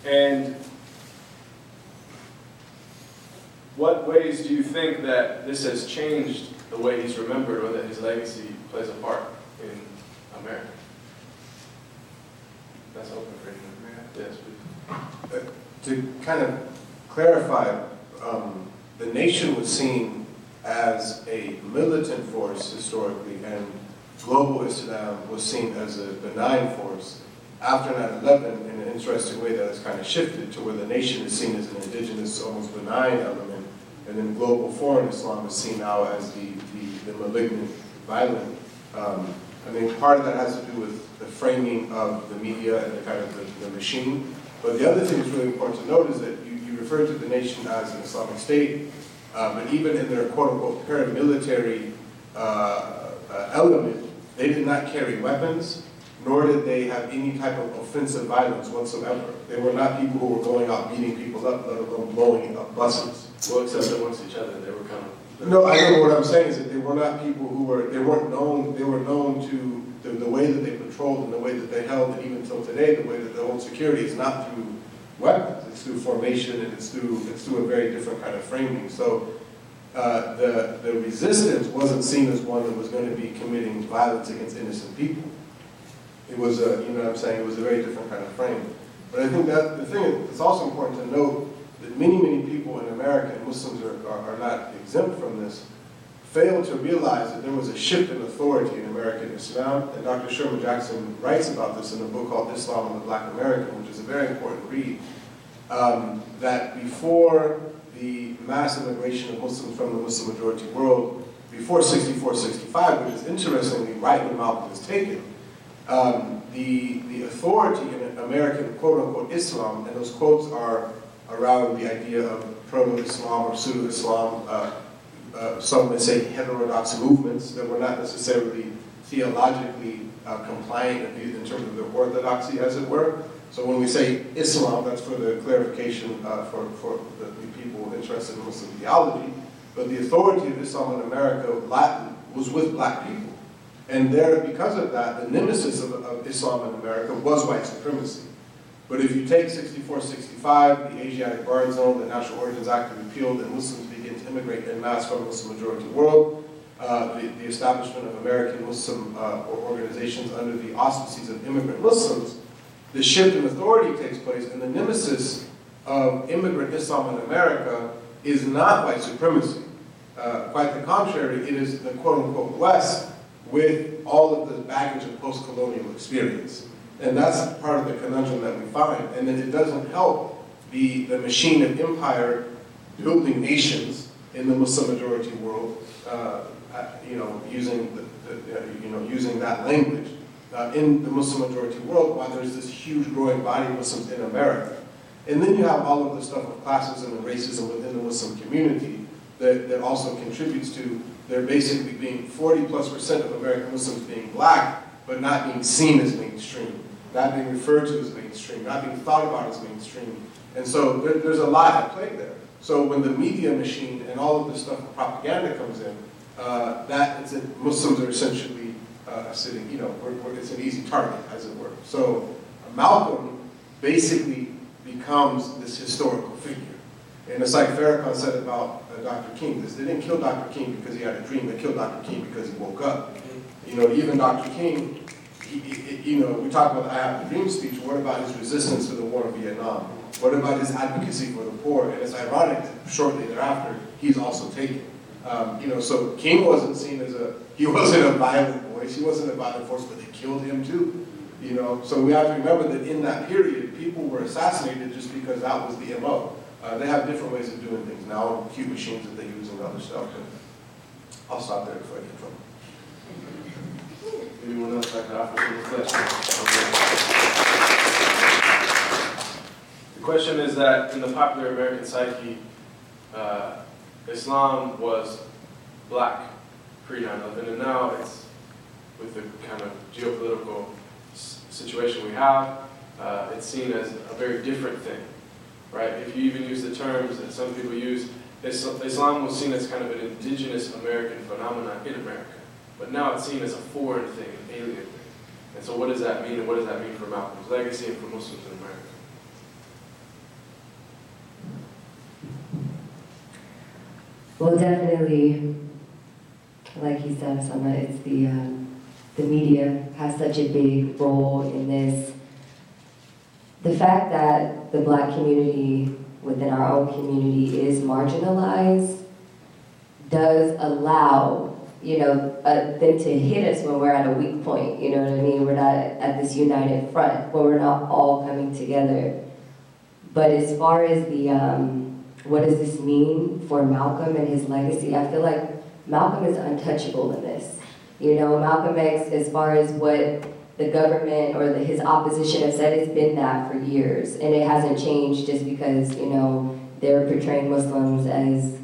S2: And what ways do you think that this has changed the way he's remembered or that his legacy plays a part in America? That's open for you. Yes, please.
S3: Uh, to kind of clarify, um, the nation was seen as a militant force historically, and global Islam was seen as a benign force. After 9-11, in an interesting way, that has kind of shifted to where the nation is seen as an indigenous, almost benign element and then global foreign Islam is seen now as the, the, the malignant, violent. Um, I mean, part of that has to do with the framing of the media and the kind of the, the machine. But the other thing that's really important to note is that you, you refer to the nation as an Islamic State, um, and even in their quote-unquote paramilitary uh, uh, element, they did not carry weapons, nor did they have any type of offensive violence whatsoever. They were not people who were going out beating people up, let alone blowing up buses.
S2: Well, except amongst each other, they were kind of.
S3: No, I know what I'm saying is that they were not people who were, they weren't known, they were known to, the, the way that they patrolled and the way that they held, and even until today, the way that they hold security is not through weapons, it's through formation and it's through, it's through a very different kind of framing. So uh, the, the resistance wasn't seen as one that was going to be committing violence against innocent people. It was a, you know what I'm saying, it was a very different kind of frame. But I think that the thing that's also important to note that many, many people in America, and Muslims are, are, are not exempt from this, failed to realize that there was a shift in authority in American Islam. And Dr. Sherman Jackson writes about this in a book called Islam and the Black American, which is a very important read. Um, that before the mass immigration of Muslims from the Muslim majority world, before 64, 65, which is interestingly right when Malcolm was taken, um, the, the authority in American quote-unquote Islam, and those quotes are around the idea of proto-Islam or pseudo-Islam, uh, uh, some would say heterodox movements that were not necessarily theologically uh, compliant in terms of their orthodoxy, as it were. So when we say Islam, that's for the clarification uh, for, for the, the, people interested in Muslim theology. But the authority of Islam in America, Latin, was with black people. And there, because of that, the nemesis of, of Islam in America was white supremacy. But if you take 6465, the Asiatic Barred Zone, the National Origins Act repealed, and Muslims immigrate en masse from Muslim majority world, uh, the, the establishment of American Muslim uh, organizations under the auspices of immigrant Muslims, the shift in authority takes place, and the nemesis of immigrant Islam in America is not white supremacy. Uh, quite the contrary, it is the quote-unquote West with all of the baggage of post-colonial experience. And that's part of the conundrum that we find. And then it doesn't help the, the machine of empire building nations in the Muslim majority world, uh, you know, using, the, the, you know, using that language. Uh, in the Muslim majority world, why there's this huge growing body of Muslims in America. And then you have all of the stuff of classism and racism within the Muslim community that, that also contributes to there basically being 40 plus percent of American Muslims being black, but not being seen as mainstream, not being referred to as mainstream, not being thought about as mainstream. And so there, there's a lot at play there. So when the media machine and all of this stuff of propaganda comes in, uh, that it's a, Muslims are essentially uh, sitting, you know, we're, we're, it's an easy target, as it were. So Malcolm basically becomes this historical figure. And it's like Farrakhan said about uh, Dr. King, this, they didn't kill Dr. King because he had a dream, they killed Dr. King because he woke up. You know, even Dr. King, he, he, you know, we talk about the I Have a Dream speech, what about his resistance to the war in Vietnam? What about his advocacy for the poor? And it's ironic that shortly thereafter, he's also taken. Um, you know, so King wasn't seen as a, he wasn't a violent voice, he wasn't a violent force, but they killed him too. You know, so we have to remember that in that period, people were assassinated just because that was the MO. Uh, they have different ways of doing things now, cute machines that they use and other stuff, but I'll stop there before I get in trouble.
S2: Anyone else like to offer any questions? The question is that in the popular American psyche, uh, Islam was black pre 9 11, and now it's with the kind of geopolitical situation we have, uh, it's seen as a very different thing, right? If you even use the terms that some people use, Islam was seen as kind of an indigenous American phenomenon in America, but now it's seen as a foreign thing, an alien thing. And so what does that mean, and what does that mean for Malcolm's legacy and for Muslims in America?
S6: Well, definitely, like you said, Sama, it's the um, the media has such a big role in this. The fact that the black community within our own community is marginalized does allow, you know, uh, them to hit us when we're at a weak point. You know what I mean? We're not at this united front when we're not all coming together. But as far as the um, what does this mean for Malcolm and his legacy, I feel like Malcolm is untouchable in this. You know, Malcolm X, as far as what the government or the, his opposition have said, it's been that for years. And it hasn't changed just because, you know, they're portraying Muslims as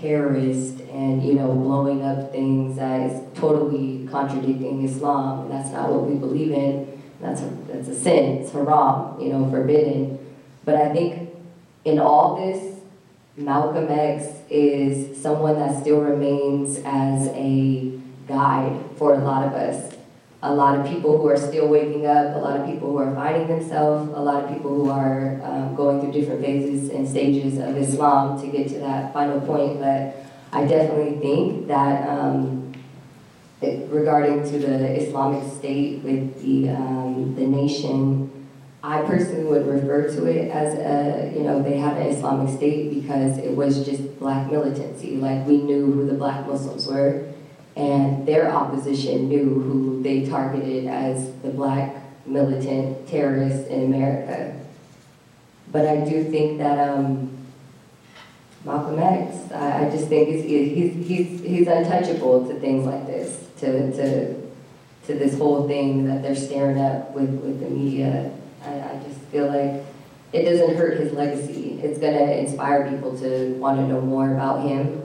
S6: terrorists and, you know, blowing up things that is totally contradicting Islam. That's not what we believe in. That's a, that's a sin. It's haram, you know, forbidden. But I think in all this, Malcolm X is someone that still remains as a guide for a lot of us. A lot of people who are still waking up, a lot of people who are finding themselves, a lot of people who are um, going through different phases and stages of Islam to get to that final point. But I definitely think that um, it, regarding to the Islamic State with the um, the nation, I personally would refer to it as a, you know, they have an Islamic State because it was just black militancy. Like we knew who the black Muslims were and their opposition knew who they targeted as the black militant terrorists in America. But I do think that um, Malcolm X, I, I just think he's, he's, he's untouchable to things like this, to, to, to this whole thing that they're staring at with, with the media. Feel like it doesn't hurt his legacy. It's going to inspire people to want to know more about him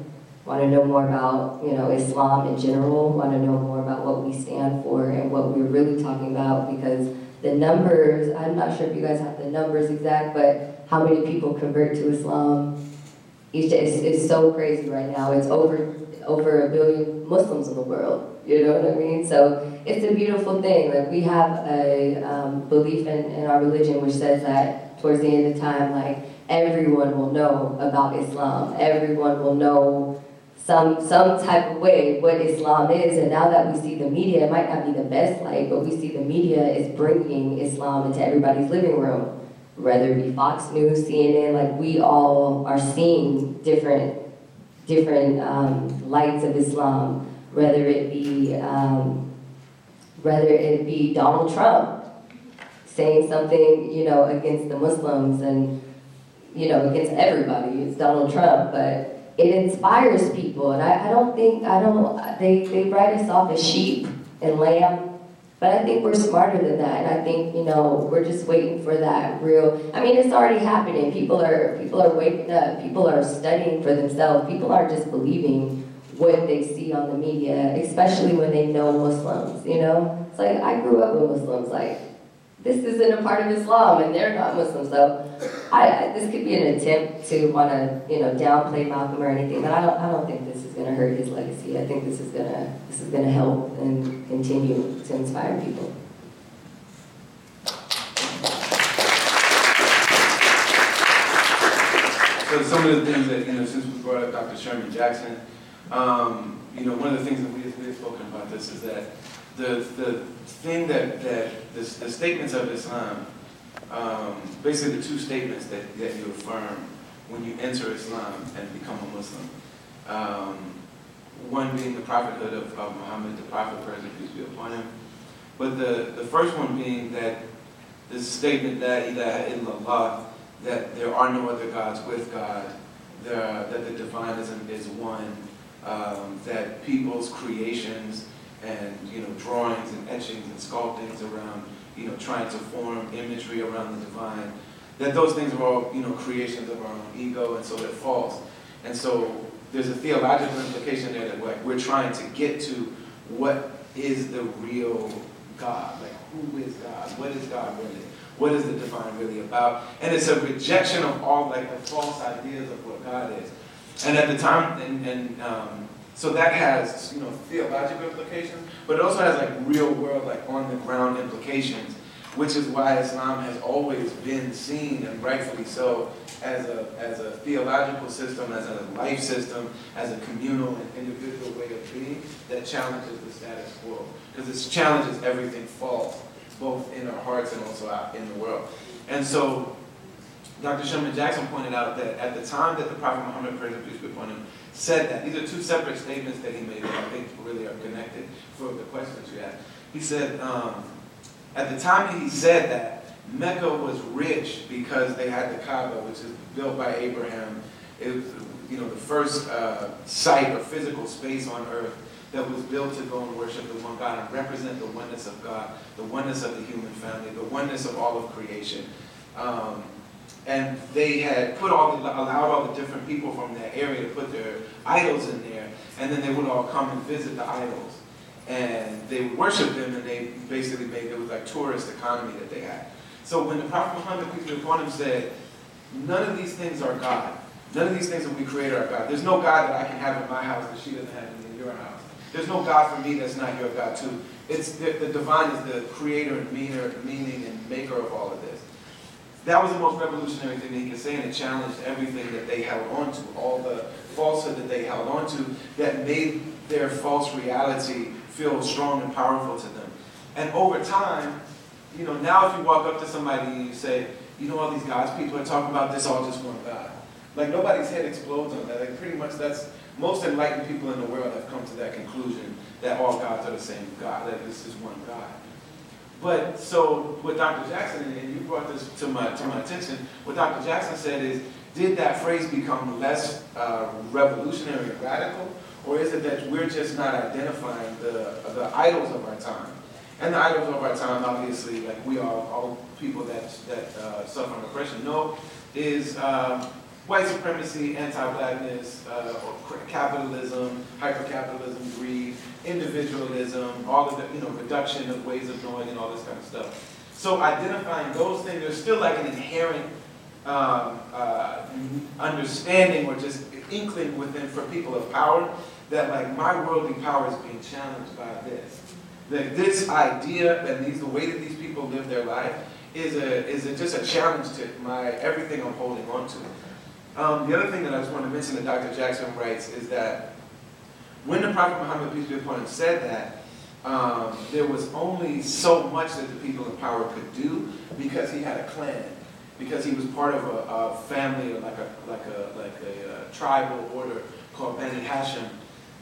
S6: want to know more about, you know, Islam in general, want to know more about what we stand for and what we're really talking about because the numbers, I'm not sure if you guys have the numbers exact, but how many people convert to Islam it's, it's, it's so crazy right now. It's over over a billion Muslims in the world. You know what I mean? So it's a beautiful thing. Like we have a um, belief in, in our religion which says that towards the end of time, like everyone will know about Islam. Everyone will know some some type of way what Islam is. And now that we see the media, it might not be the best light, but we see the media is bringing Islam into everybody's living room. Whether it be Fox News, CNN, like we all are seeing different different um, lights of Islam. Whether it be um, whether it be Donald Trump saying something, you know, against the Muslims and you know against everybody. It's Donald Trump, but it inspires people, and I, I don't think I don't. They they write us off as sheep and lamb, but I think we're smarter than that, and I think you know we're just waiting for that real. I mean, it's already happening. People are people are waking up. Uh, people are studying for themselves. People aren't just believing what they see on the media, especially when they know Muslims. You know, it's like I grew up with Muslims. Like this isn't a part of Islam, and they're not Muslim. So, I, I, this could be an attempt to want to, you know, downplay Malcolm or anything. But I don't, I don't think this is going to hurt his legacy. I think this is going to, this is to help and continue to inspire people.
S5: So some of the things that, you know, since we brought up Dr. Sherman Jackson, um, you know, one of the things that we, we have spoken about this is that the, the thing that, that the, the statements of Islam, um, basically the two statements that, that you affirm when you enter Islam and become a Muslim. Um, one being the prophethood of, of Muhammad, the prophet, President, peace be upon him. But the, the first one being that this statement, La ilaha illallah, that there are no other gods with God, there, that the divinism is one, um, that people's creations and you know drawings and etchings and sculptings around you know trying to form imagery around the divine, that those things are all you know creations of our own ego, and so they're false. And so there's a theological implication there that like we're trying to get to what is the real God, like who is God, what is God really? What is the divine really about? And it's a rejection of all like the false ideas of what God is. And at the time, and, and um, so that has you know theological implications, but it also has like real world, like on the ground implications, which is why Islam has always been seen and rightfully so as a as a theological system, as a life system, as a communal and individual way of being that challenges the status quo because it challenges everything false both in our hearts and also out in the world. And so Dr. Sherman Jackson pointed out that at the time that the Prophet Muhammad, praise and peace be upon him, said that, these are two separate statements that he made that I think really are connected for the questions you asked. He said, um, at the time he said that, Mecca was rich because they had the Kaaba, which is built by Abraham. It was, you know, the first uh, site or physical space on earth that was built to go and worship the one God and represent the oneness of God, the oneness of the human family, the oneness of all of creation. Um, and they had put all the, allowed all the different people from that area to put their idols in there, and then they would all come and visit the idols. And they would worship them, and they basically made, it was like tourist economy that they had. So when the Prophet Muhammad, peace be upon him, said, none of these things are God. None of these things that we created are God. There's no God that I can have in my house that she doesn't have in your house. There's no God for me that's not your God too. It's the, the divine is the creator and meaner, meaning and maker of all of this. That was the most revolutionary thing that he could say, and it challenged everything that they held on to, all the falsehood that they held on to, that made their false reality feel strong and powerful to them. And over time, you know, now if you walk up to somebody and you say, you know, all these gods people are talking about, this all just one God. Like nobody's head explodes on that. Like pretty much that's most enlightened people in the world have come to that conclusion that all gods are the same God, that this is one God. But so what Dr. Jackson, and you brought this to my, to my attention, what Dr. Jackson said is, did that phrase become less uh, revolutionary and radical? Or is it that we're just not identifying the, the idols of our time? And the idols of our time, obviously, like we are all people that, that uh, suffer oppression, know is um, white supremacy, anti-blackness, uh, capitalism, hyper-capitalism, greed, individualism, all of the, you know, reduction of ways of knowing and all this kind of stuff. So identifying those things, there's still like an inherent um, uh, understanding or just inkling within for people of power that like my worldly power is being challenged by this. That this idea and these the way that these people live their life is a is a, just a challenge to my everything I'm holding on to. Um, the other thing that I just want to mention that Dr. Jackson writes is that when the Prophet Muhammad, peace be upon him, said that, um, there was only so much that the people in power could do because he had a clan, because he was part of a, a family, like a like a like a, uh tribal order called Bani Hashim,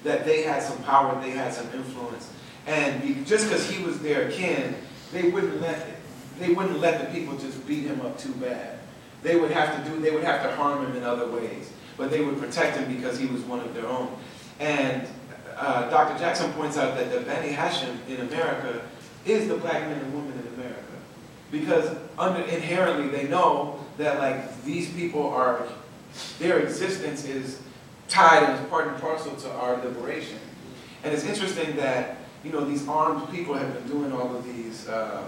S5: that they had some power, they had some influence, and be, just because he was their kin, they wouldn't let they wouldn't let the people just beat him up too bad. They would have to do they would have to harm him in other ways, but they would protect him because he was one of their own. And uh, Dr. Jackson points out that the Bani Hashem in America is the black men and women in America. Because under, inherently they know that like these people are, their existence is tied and is part and parcel to our liberation. And it's interesting that, you know, these armed people have been doing all of these um,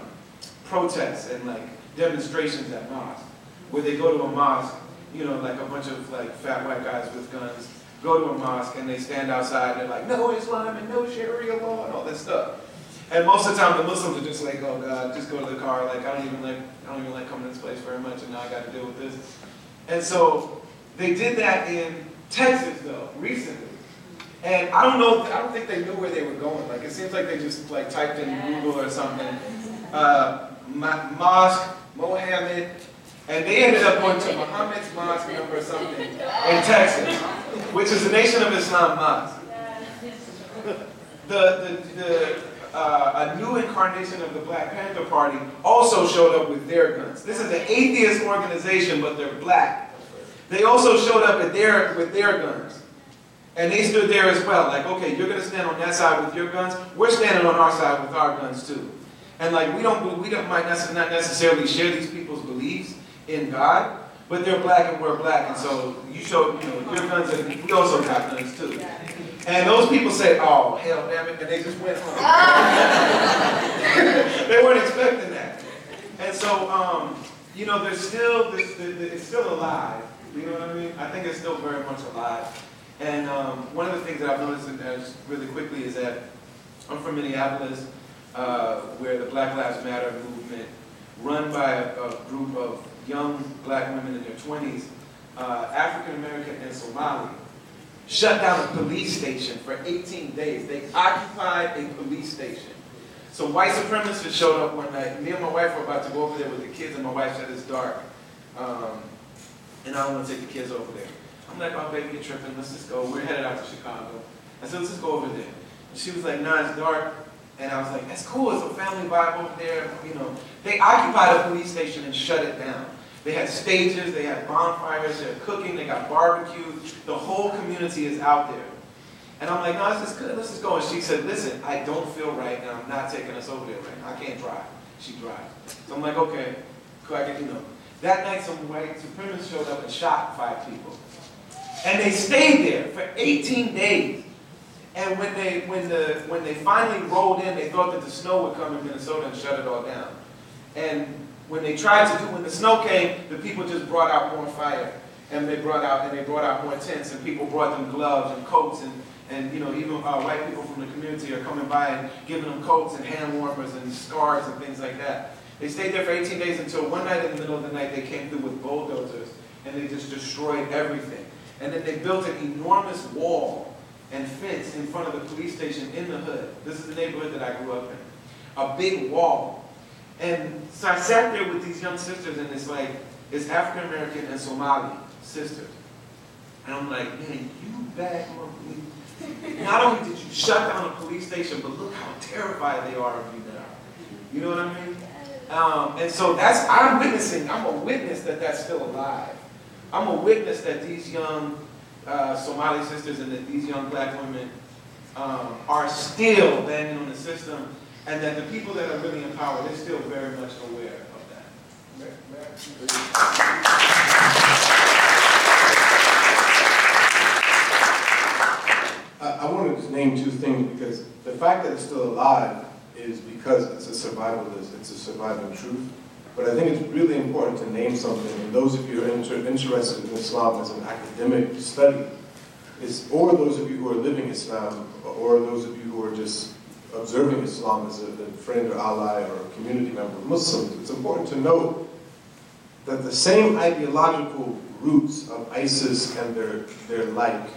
S5: protests and like demonstrations at mosques, where they go to a mosque, you know, like a bunch of like fat white guys with guns, go to a mosque and they stand outside and they're like, no Islam and no Sharia law and all that stuff. And most of the time the Muslims are just like, oh God, just go to the car. Like I don't even like I don't even like coming to this place very much and now I got to deal with this. And so they did that in Texas though, recently. And I don't know, I don't think they knew where they were going. Like it seems like they just like typed in Google or something. Uh, mosque, Mohammed, and they ended up going to Muhammad's mosque or something in Texas, which is the Nation of Islam mosque. The, the, the, uh, a new incarnation of the Black Panther Party also showed up with their guns. This is an atheist organization, but they're black. They also showed up at their, with their guns. And they stood there as well. Like, okay, you're going to stand on that side with your guns. We're standing on our side with our guns too. And like, we don't, we don't might not necessarily share these beliefs, in God, but they're black and we're black, and so you show, you know, your guns, and we also got guns too. And those people say, oh, hell damn it, and they just went home. they weren't expecting that. And so, um, you know, there's still, there's, it's still alive. You know what I mean? I think it's still very much alive. And um, one of the things that I've noticed really quickly is that I'm from Minneapolis, uh, where the Black Lives Matter movement, run by a, a group of young black women in their 20s, uh, African American and Somali, shut down a police station for 18 days. They occupied a police station. So white supremacists showed up one night. Me and my wife were about to go over there with the kids, and my wife said it's dark. Um, and I don't want to take the kids over there. I'm like, oh, baby, you're tripping. Let's just go. We're headed out to Chicago. I said, let's just go over there. And she was like, nah, it's dark. And I was like, that's cool. It's a family vibe over there. You know, they occupied a police station and shut it down. They had stages, they had bonfires, they're cooking, they got barbecue. The whole community is out there. And I'm like, no, this is good, let's just go. And she said, listen, I don't feel right and I'm not taking us over there right now. I can't drive. She drives. So I'm like, okay, cool, I get, you know. That night some white supremacists showed up and shot five people. And they stayed there for 18 days. And when they, when, the, when they finally rolled in, they thought that the snow would come in Minnesota and shut it all down. And when they tried to do, when the snow came, the people just brought out more fire. And they brought out, and they brought out more tents, and people brought them gloves and coats, and, and you know, even uh, white people from the community are coming by and giving them coats and hand warmers and scarves and things like that. They stayed there for 18 days until one night in the middle of the night they came through with bulldozers and they just destroyed everything. And then they built an enormous wall and fence in front of the police station in the hood. This is the neighborhood that I grew up in. A big wall and so I sat there with these young sisters, and it's like, it's African American and Somali sisters. And I'm like, man, you bad Not only did you shut down a police station, but look how terrified they are of you now. You know what I mean? Um, and so that's, I'm witnessing, I'm a witness that that's still alive. I'm a witness that these young uh, Somali sisters and that these young black women um, are still banging on the system and that the people that are really in power, they're still very much aware of that.
S3: I, I wanted to name two things because the fact that it's still alive is because it's a survivalist, it's a survival truth. But I think it's really important to name something, and those of you who are inter- interested in Islam as an academic study, is, or those of you who are living Islam, or those of you who are just observing Islam as a, a friend or ally or a community member of Muslims, it's important to note that the same ideological roots of ISIS and their, their like,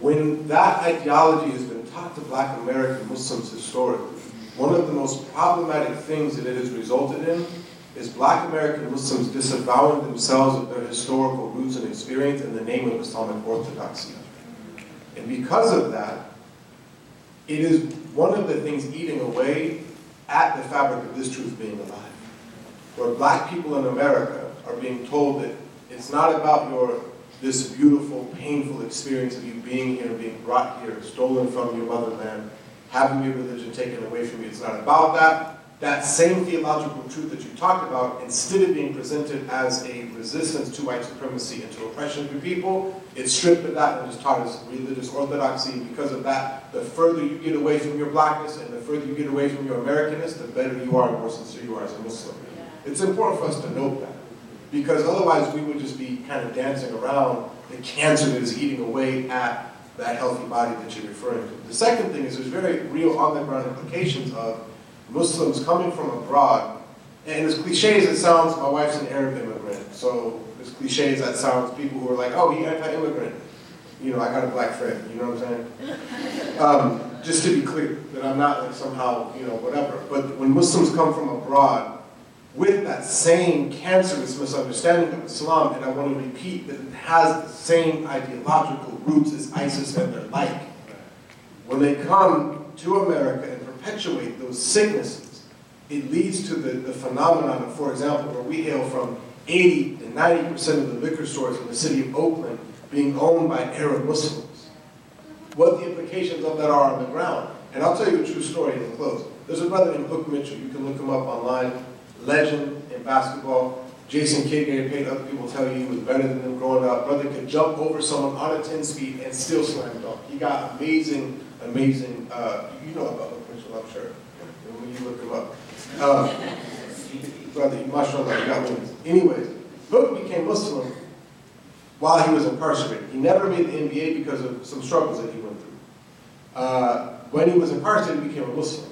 S3: when that ideology has been taught to black American Muslims historically, one of the most problematic things that it has resulted in is black American Muslims disavowing themselves of their historical roots and experience in the name of Islamic orthodoxy. And because of that, it is one of the things eating away at the fabric of this truth being alive. Where black people in America are being told that it's not about your this beautiful, painful experience of you being here, being brought here, stolen from your motherland, having your religion taken away from you. It's not about that. That same theological truth that you talked about, instead of being presented as a resistance to white supremacy and to oppression of your people, it's stripped of that and just taught as religious orthodoxy. And because of that, the further you get away from your blackness and the further you get away from your Americanness, the better you are and more sincere you are as a Muslim. It's important for us to note that. Because otherwise we would just be kind of dancing around the cancer that is eating away at that healthy body that you're referring to. The second thing is there's very real on-the-ground implications of Muslims coming from abroad. And as cliche as it sounds, my wife's an Arab immigrant. So as cliche as that sounds, people who are like, oh, he anti-immigrant. You know, I got a black friend, you know what I'm saying? Um, just to be clear, that I'm not like somehow, you know, whatever. But when Muslims come from abroad, with that same cancerous misunderstanding of Islam, and I want to repeat that it has the same ideological roots as ISIS and their like. When they come to America and perpetuate those sicknesses, it leads to the, the phenomenon of, for example, where we hail from 80 to 90% of the liquor stores in the city of Oakland being owned by Arab Muslims. What the implications of that are on the ground. And I'll tell you a true story in close. There's a brother named Hook Mitchell. You can look him up online legend in basketball. Jason Kidd, Gary Payton, other people tell you he was better than them growing up. Brother could jump over someone on a 10 speed and still slam dunk. He got amazing, amazing, uh, you know about Mitchell, I'm sure, when you look him up. Uh, brother, mashallah, you got wins. Anyways, Hook became Muslim while he was incarcerated. He never made the NBA because of some struggles that he went through. Uh, when he was incarcerated, he became a Muslim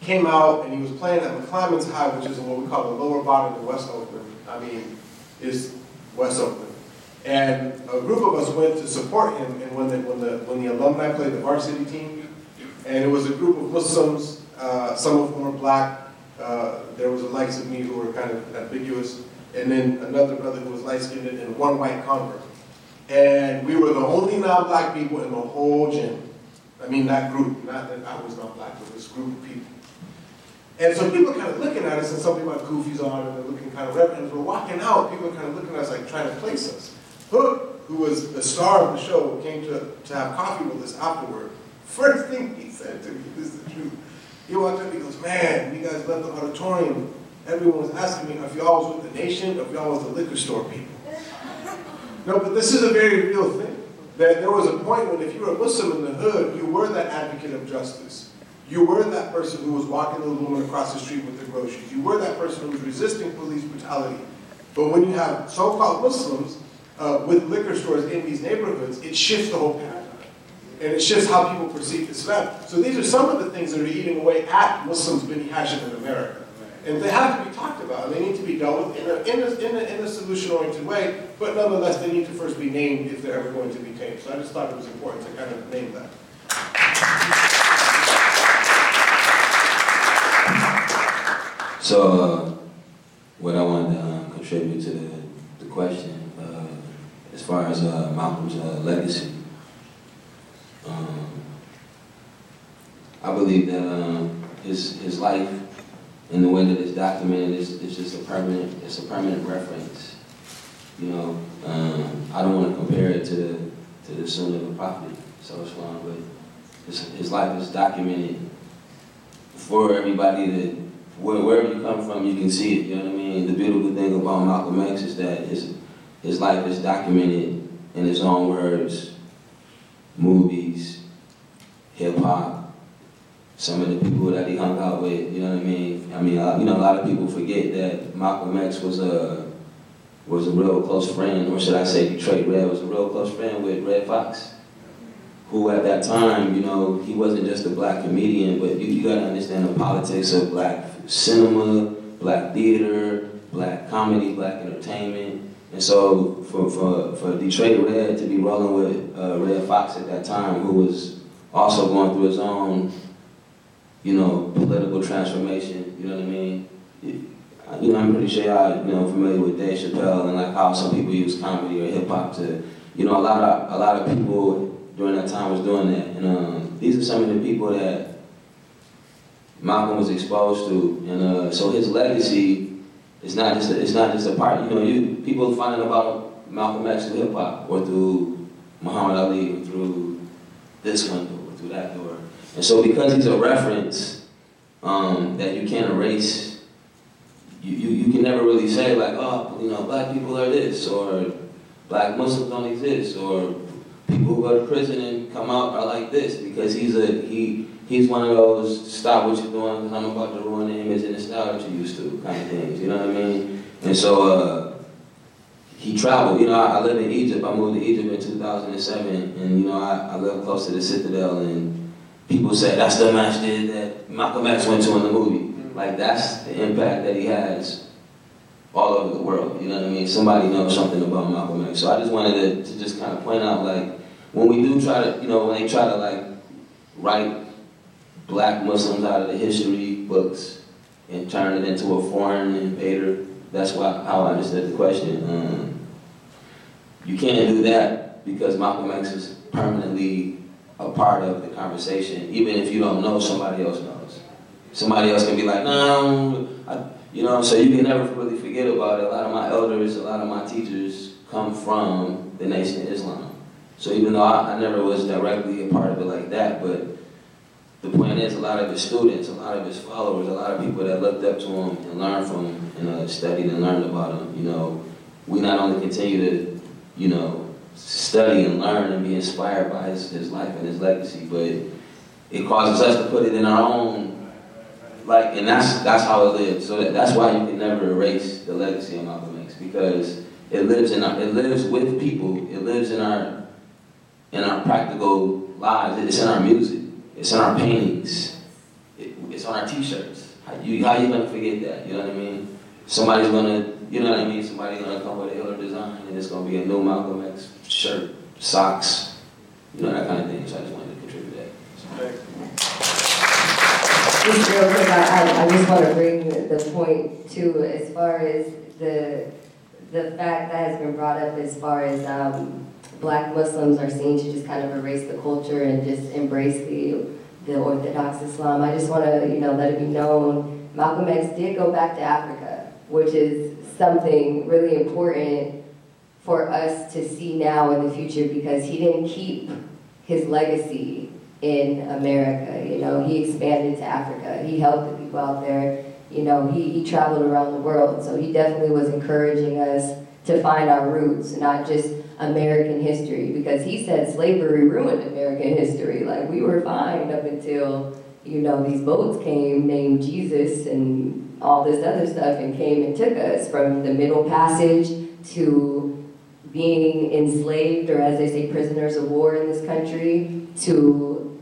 S3: came out and he was playing at McClymonds High, which is what we call the lower bottom of West Oakland. I mean, is West Oakland. And a group of us went to support him and when the, when the, when the alumni played the varsity team. And it was a group of Muslims, uh, some of them were black. Uh, there was the likes of me who were kind of ambiguous. And then another brother who was light-skinned and one white convert. And we were the only non-black people in the whole gym. I mean, that group, not that I was not black, but this group of people. And so people are kind of looking at us, and some people have kufis on, and they're looking kind of reverent. As we're walking out, people are kind of looking at us like trying to place us. Hook, who was the star of the show, came to, to have coffee with us afterward. First thing he said to me, this is the truth. He walked up, he goes, man, you guys left the auditorium. Everyone was asking me if y'all was with the nation, if y'all was the liquor store people. No, but this is a very real thing. That there was a point when if you were a Muslim in the hood, you were that advocate of justice. You were that person who was walking the woman across the street with the groceries. You were that person who was resisting police brutality. But when you have so-called Muslims uh, with liquor stores in these neighborhoods, it shifts the whole paradigm. And it shifts how people perceive Islam. So these are some of the things that are eating away at Muslims Bani Hashim in America. And they have to be talked about, they need to be dealt with in a, in a, in a, in a solution-oriented way, but nonetheless, they need to first be named if they're ever going to be tamed. So I just thought it was important to kind of name that.
S4: So, uh, what I wanted to um, contribute to the, the question, uh, as far as uh, Malcolm's uh, legacy, um, I believe that um, his his life and the way that it's documented is, is just a permanent it's a permanent reference. You know, um, I don't want to compare it to the to the Sunnah of a Prophet, so long, but his, his life is documented for everybody that wherever you come from, you can see it. You know what I mean? The beautiful thing about Malcolm X is that his his life is documented in his own words, movies, hip hop, some of the people that he hung out with. You know what I mean? I mean, uh, you know, a lot of people forget that Malcolm X was a was a real close friend, or should I say, Detroit Red was a real close friend with Redd Foxx, who at that time, you know, he wasn't just a black comedian, but you, you got to understand the politics of black cinema, black theater, black comedy, black entertainment. And so for, for, for Detroit Red to be rolling with uh, Redd Foxx at that time, who was also going through his own, you know, political transformation, you know what I mean? you know, I'm pretty sure y'all, you know, familiar with Dave Chappelle and like how some people use comedy or hip hop to, you know, a lot of a lot of people during that time was doing that. And um, these are some of the people that Malcolm was exposed to, and uh, so his legacy is not just a, it's not just a part. You know, you people finding about Malcolm X through hip hop or through Muhammad Ali or through this one or through that door. And so because he's a reference um, that you can't erase you, you, you can never really say like, oh, you know, black people are this, or black Muslims don't exist, or people who go to prison and come out are like this, because he's a he he's one of those stop what you're doing because I'm about to ruin the image and the style that you used to kind of things. You know what I mean? And so uh, he traveled. You know, I, I lived in Egypt. I moved to Egypt in 2007, and you know, I, I live close to the Citadel, and people say that's the masjid that Malcolm X went to in the movie. Like that's the impact that he has all over the world. You know what I mean? Somebody knows something about Malcolm X. So I just wanted to, to just kind of point out, like, when we do try to, you know, when they try to like write black Muslims out of the history books and turn it into a foreign invader, that's why how I understood the question. Um, you can't do that because Malcolm X is permanently a part of the conversation, even if you don't know, somebody else knows somebody else can be like, no, I, you know, so you can never really forget about it. A lot of my elders, a lot of my teachers come from the Nation of Islam. So even though I, I never was directly a part of it like that, but the point is a lot of his students, a lot of his followers, a lot of people that looked up to him and learned from him and uh, studied and learned about him, you know, we not only continue to, you know, study and learn and be inspired by his, his life and his legacy, but it causes us to put it in our own like, and that's that's how it lives. So that, that's why you can never erase the legacy of Malcolm X because it lives in our, it lives with people. It lives in our in our practical lives. It's in our music. It's in our paintings. It, it's on our T-shirts. How you how you gonna forget that? You know what I mean? Somebody's gonna you know what I mean. Somebody's gonna come with a Hiller design, and it's gonna be a new Malcolm X shirt, socks, you know that kind of thing. So I just wanted to contribute that.
S6: Just real quick, I, I just want to bring the point too, as far as the the fact that has been brought up as far as um, black Muslims are seen to just kind of erase the culture and just embrace the the Orthodox Islam. I just want to you know let it be known Malcolm X did go back to Africa, which is something really important for us to see now in the future because he didn't keep his legacy in America. You know, he expanded to Africa. He helped the people out there. You know, he, he traveled around the world. So he definitely was encouraging us to find our roots, not just American history, because he said slavery ruined American history. Like we were fine up until, you know, these boats came named Jesus and all this other stuff and came and took us from the Middle Passage to being enslaved, or as they say, prisoners of war in this country, to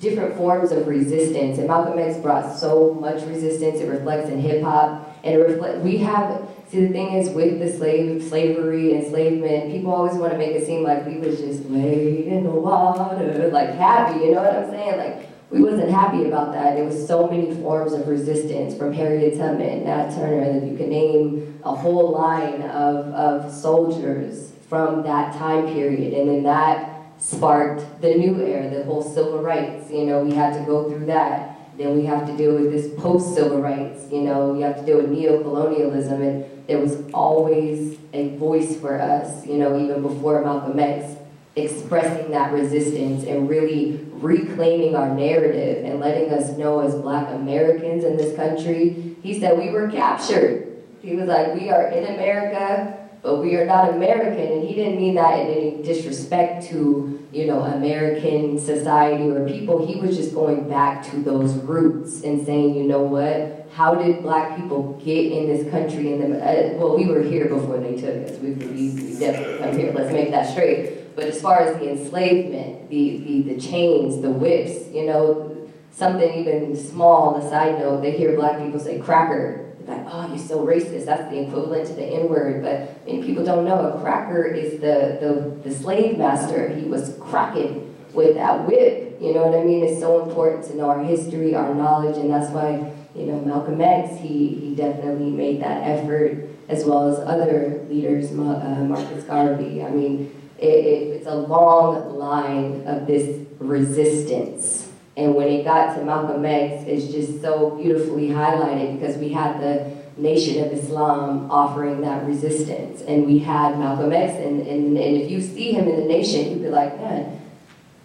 S6: different forms of resistance. And Malcolm X brought so much resistance. It reflects in hip hop, and it reflect. We have see the thing is with the slave slavery enslavement, people always want to make it seem like we was just laid in the water, like happy. You know what I'm saying? Like we wasn't happy about that. There was so many forms of resistance from Harriet Tubman, Nat Turner, and you can name a whole line of, of soldiers from that time period. And then that sparked the new era, the whole civil rights. You know, we had to go through that. Then we have to deal with this post-civil rights. You know, we have to deal with neo-colonialism, and there was always a voice for us. You know, even before Malcolm X, expressing that resistance and really reclaiming our narrative and letting us know as Black Americans in this country. He said we were captured. He was like, we are in America but we are not American. And he didn't mean that in any disrespect to, you know, American society or people. He was just going back to those roots and saying, you know what? How did black people get in this country? And uh, well, we were here before they took us. We, we, we definitely come here. Let's make that straight. But as far as the enslavement, the, the, the chains, the whips, you know, something even small, a side note, they hear black people say cracker They're like, oh, you're so racist. That's the equivalent to the N word. But many people don't know a cracker is the, the, the slave master. He was cracking with that whip. You know what I mean? It's so important to know our history, our knowledge, and that's why, you know, Malcolm X, he, he definitely made that effort, as well as other leaders, uh, Marcus Garvey. I mean, it, it, it's a long line of this resistance and when it got to Malcolm X, it's just so beautifully highlighted because we had the Nation of Islam offering that resistance. And we had Malcolm X, and, and, and if you see him in the nation, you'd be like, man,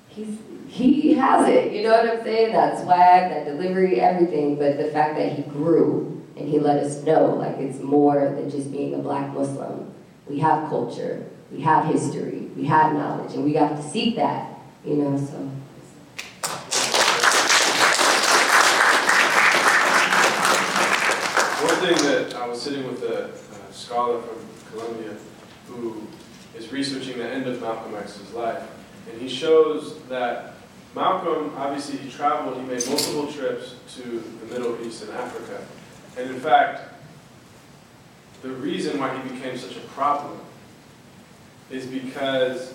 S6: he's, he has it. You know what I'm saying? That swag, that delivery, everything. But the fact that he grew and he let us know, like, it's more than just being a black Muslim. We have culture, we have history, we have knowledge, and we have to seek that, you know, so.
S2: One thing that I was sitting with a, a scholar from Columbia who is researching the end of Malcolm X's life, and he shows that Malcolm, obviously he traveled, he made multiple trips to the Middle East and Africa. And in fact, the reason why he became such a problem is because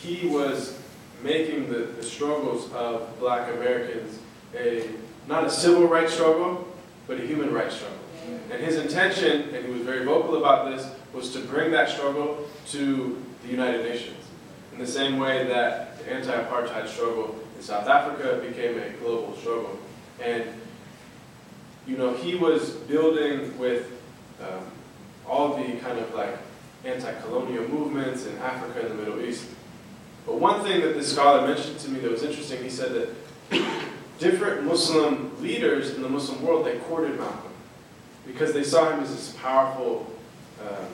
S2: he was making the, the struggles of black Americans a, not a civil rights struggle, but a human rights struggle. And his intention, and he was very vocal about this, was to bring that struggle to the United Nations. In the same way that the anti-apartheid struggle in South Africa became a global struggle. And, you know, he was building with um, all the kind of like anti-colonial movements in Africa and the Middle East. But one thing that this scholar mentioned to me that was interesting, he said that different Muslim leaders in the Muslim world, they courted Malcolm because they saw him as this powerful um,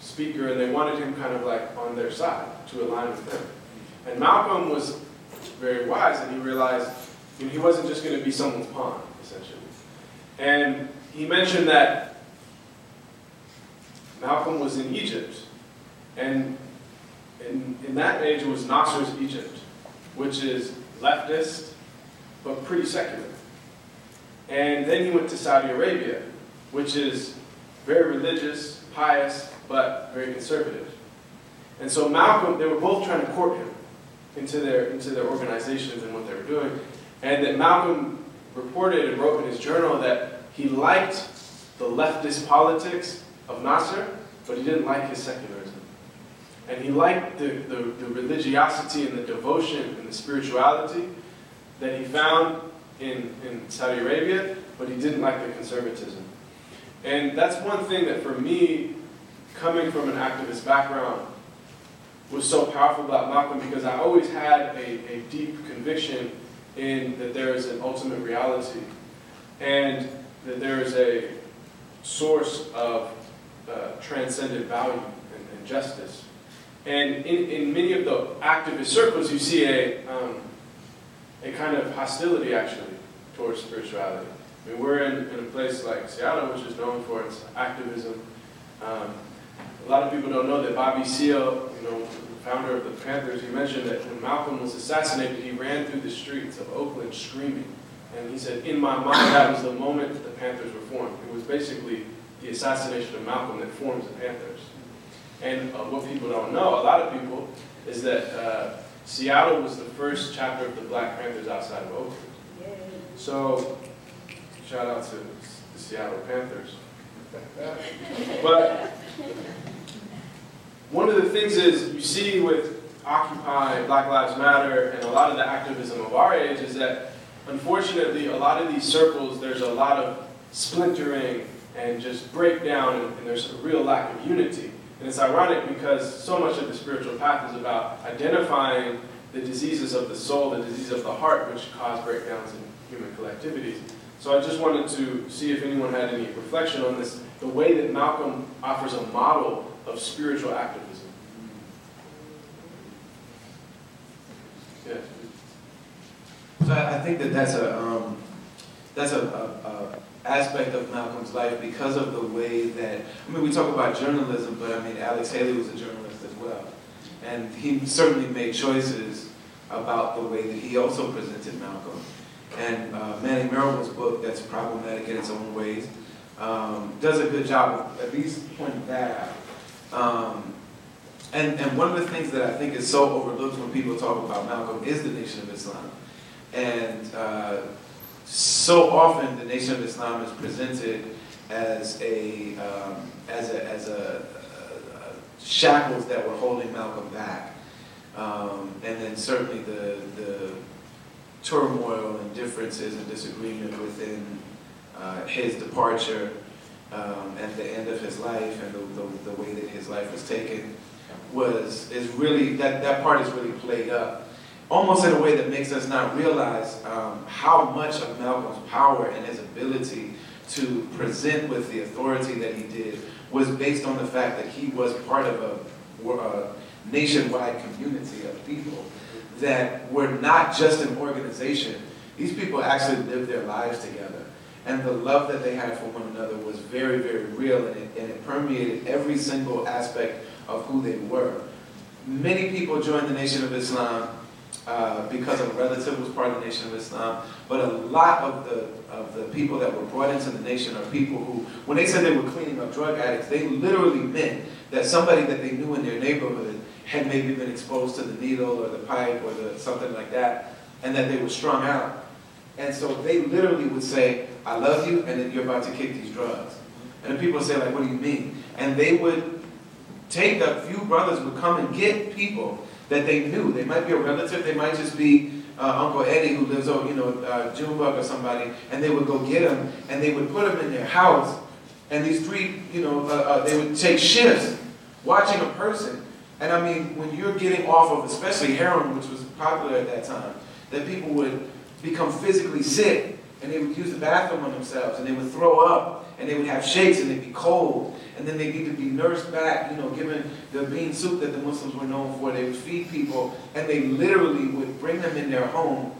S2: speaker and they wanted him kind of like on their side to align with them. And Malcolm was very wise and he realized you know, he wasn't just going to be someone's pawn, essentially. And he mentioned that Malcolm was in Egypt. And in, in that age, it was Nasser's Egypt, which is leftist, but pretty secular. And then he went to Saudi Arabia, which is very religious, pious, but very conservative. And so Malcolm, they were both trying to court him into their, into their organizations and what they were doing. And that Malcolm reported and wrote in his journal that he liked the leftist politics of Nasser, but he didn't like his secularism. And he liked the, the, the religiosity and the devotion and the spirituality that he found in, in Saudi Arabia, but he didn't like the conservatism. And that's one thing that for me, coming from an activist background, was so powerful about Malcolm because I always had a, a deep conviction in that there is an ultimate reality and that there is a source of uh, transcendent value and, and, justice. And in, in many of the activist circles, you see a, um, a kind of hostility actually towards spirituality. I mean, we're in, in a place like Seattle, which is known for its activism. Um, a lot of people don't know that Bobby Seale, you know, founder of the Panthers, he mentioned that when Malcolm was assassinated, he ran through the streets of Oakland screaming. And he said, in my mind, that was the moment that the Panthers were formed. It was basically the assassination of Malcolm that forms the Panthers. And uh, what people don't know, a lot of people, is that uh, Seattle was the first chapter of the Black Panthers outside of Oakland. So Shout out to the Seattle Panthers. but one of the things is you see with Occupy, Black Lives Matter, and a lot of the activism of our age is that unfortunately a lot of these circles there's a lot of splintering and just breakdown and, and there's a real lack of unity. And it's ironic because so much of the spiritual path is about identifying the diseases of the soul, the disease of the heart, which cause breakdowns in human collectivities. So I just wanted to see if anyone had any reflection on this, the way that Malcolm offers a model
S5: of spiritual activism. Yeah. So I think that that's a, um, that's a, a, a aspect of Malcolm's life because of the way that, I mean, we talk about journalism, but I mean, Alex Haley was a journalist as well. And he certainly made choices about the way that he also presented Malcolm. And uh, Manning Marable's book, that's problematic in its own ways, um, does a good job of at least pointing that out. Um, and, and one of the things that I think is so overlooked when people talk about Malcolm is the Nation of Islam. And uh, so often the Nation of Islam is presented as a, um, as a, as a, uh, shackles that were holding Malcolm back. Um, and then certainly the, the turmoil and differences and disagreement within uh, his departure um, and the end of his life and the, the, the way that his life was taken was is really that that part is really played up almost in a way that makes us not realize um, how much of Malcolm's power and his ability to present with the authority that he did was based on the fact that he was part of a, a nationwide community of people that were not just an organization. These people actually lived their lives together. And the love that they had for one another was very, very real, and it, and it permeated every single aspect of who they were. Many people joined the Nation of Islam uh, because a relative was part of the Nation of Islam, but a lot of the, of the people that were brought into the nation are people who, when they said they were cleaning up drug addicts, they literally meant that somebody that they knew in their neighborhood had maybe been exposed to the needle or the pipe or the, something like that, and that they were strung out. And so they literally would say, I love you, and then you're about to kick these drugs. And the people would say, like, what do you mean? And they would take a few brothers would come and get people that they knew. They might be a relative, they might just be uh, Uncle Eddie who lives over, you know, uh, Junebug or somebody, and they would go get them, and they would put them in their house, and these three, you know, uh, uh, they would take shifts watching a person. And I mean, when you're getting off of, especially heroin, which was popular at that time, that people would become physically sick, and they would use the bathroom on themselves, and they would throw up, and they would have shakes, and they'd be cold, and then they need to be nursed back, you know, given the bean soup that the Muslims were known for. They would feed people, and they literally would bring them in their home.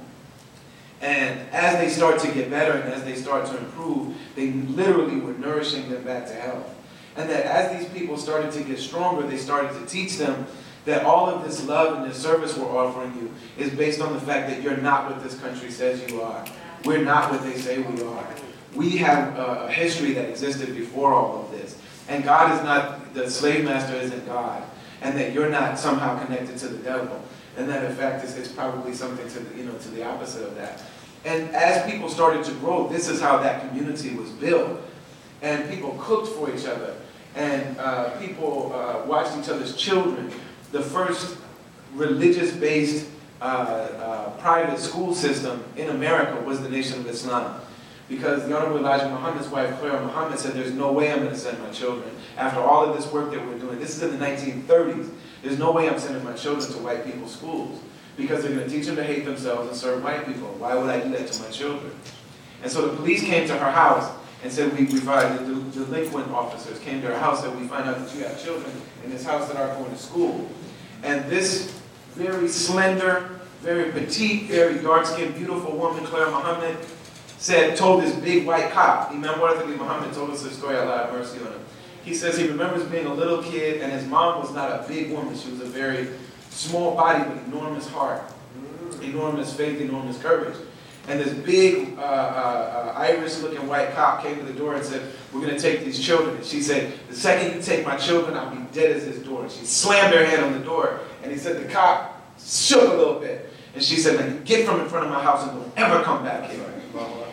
S5: And as they start to get better and as they start to improve, they literally were nourishing them back to health. And that as these people started to get stronger, they started to teach them that all of this love and this service we're offering you is based on the fact that you're not what this country says you are. We're not what they say we are. We have a history that existed before all of this. And God is not, the slave master isn't God. And that you're not somehow connected to the devil. And that in fact it's, probably something to the, you know, to the opposite of that. And as people started to grow, this is how that community was built. And people cooked for each other. And uh, people uh, watched each other's children. The first religious-based uh, uh private school system in America was the Nation of Islam because the Honorable Elijah Muhammad's wife, Clara Muhammad, said, there's no way I'm going to send my children. After all of this work that we're doing, this is in the 1930s, there's no way I'm sending my children to white people's schools because they're going to teach them to hate themselves and serve white people. Why would I do that to my children? And so the police came to her house and said, we, we find the, delinquent officers came to her house and we find out that you have children in this house that aren't going to school. And this very slender, very petite, very dark-skinned, beautiful woman, Clara Muhammad, said, told this big white cop, Imam Warthali Muhammad told us this story, Allah have mercy on him. He says he remembers being a little kid and his mom was not a big woman. She was a very small body but enormous heart, enormous faith, enormous courage. And this big uh, uh, uh, Irish-looking white cop came to the door and said, we're going to take these children. And she said, the second you take my children, I'll be dead as this door. And she slammed her hand on the door. And he said the cop shook a little bit. And she said, get from in front of my house and don't ever come back here.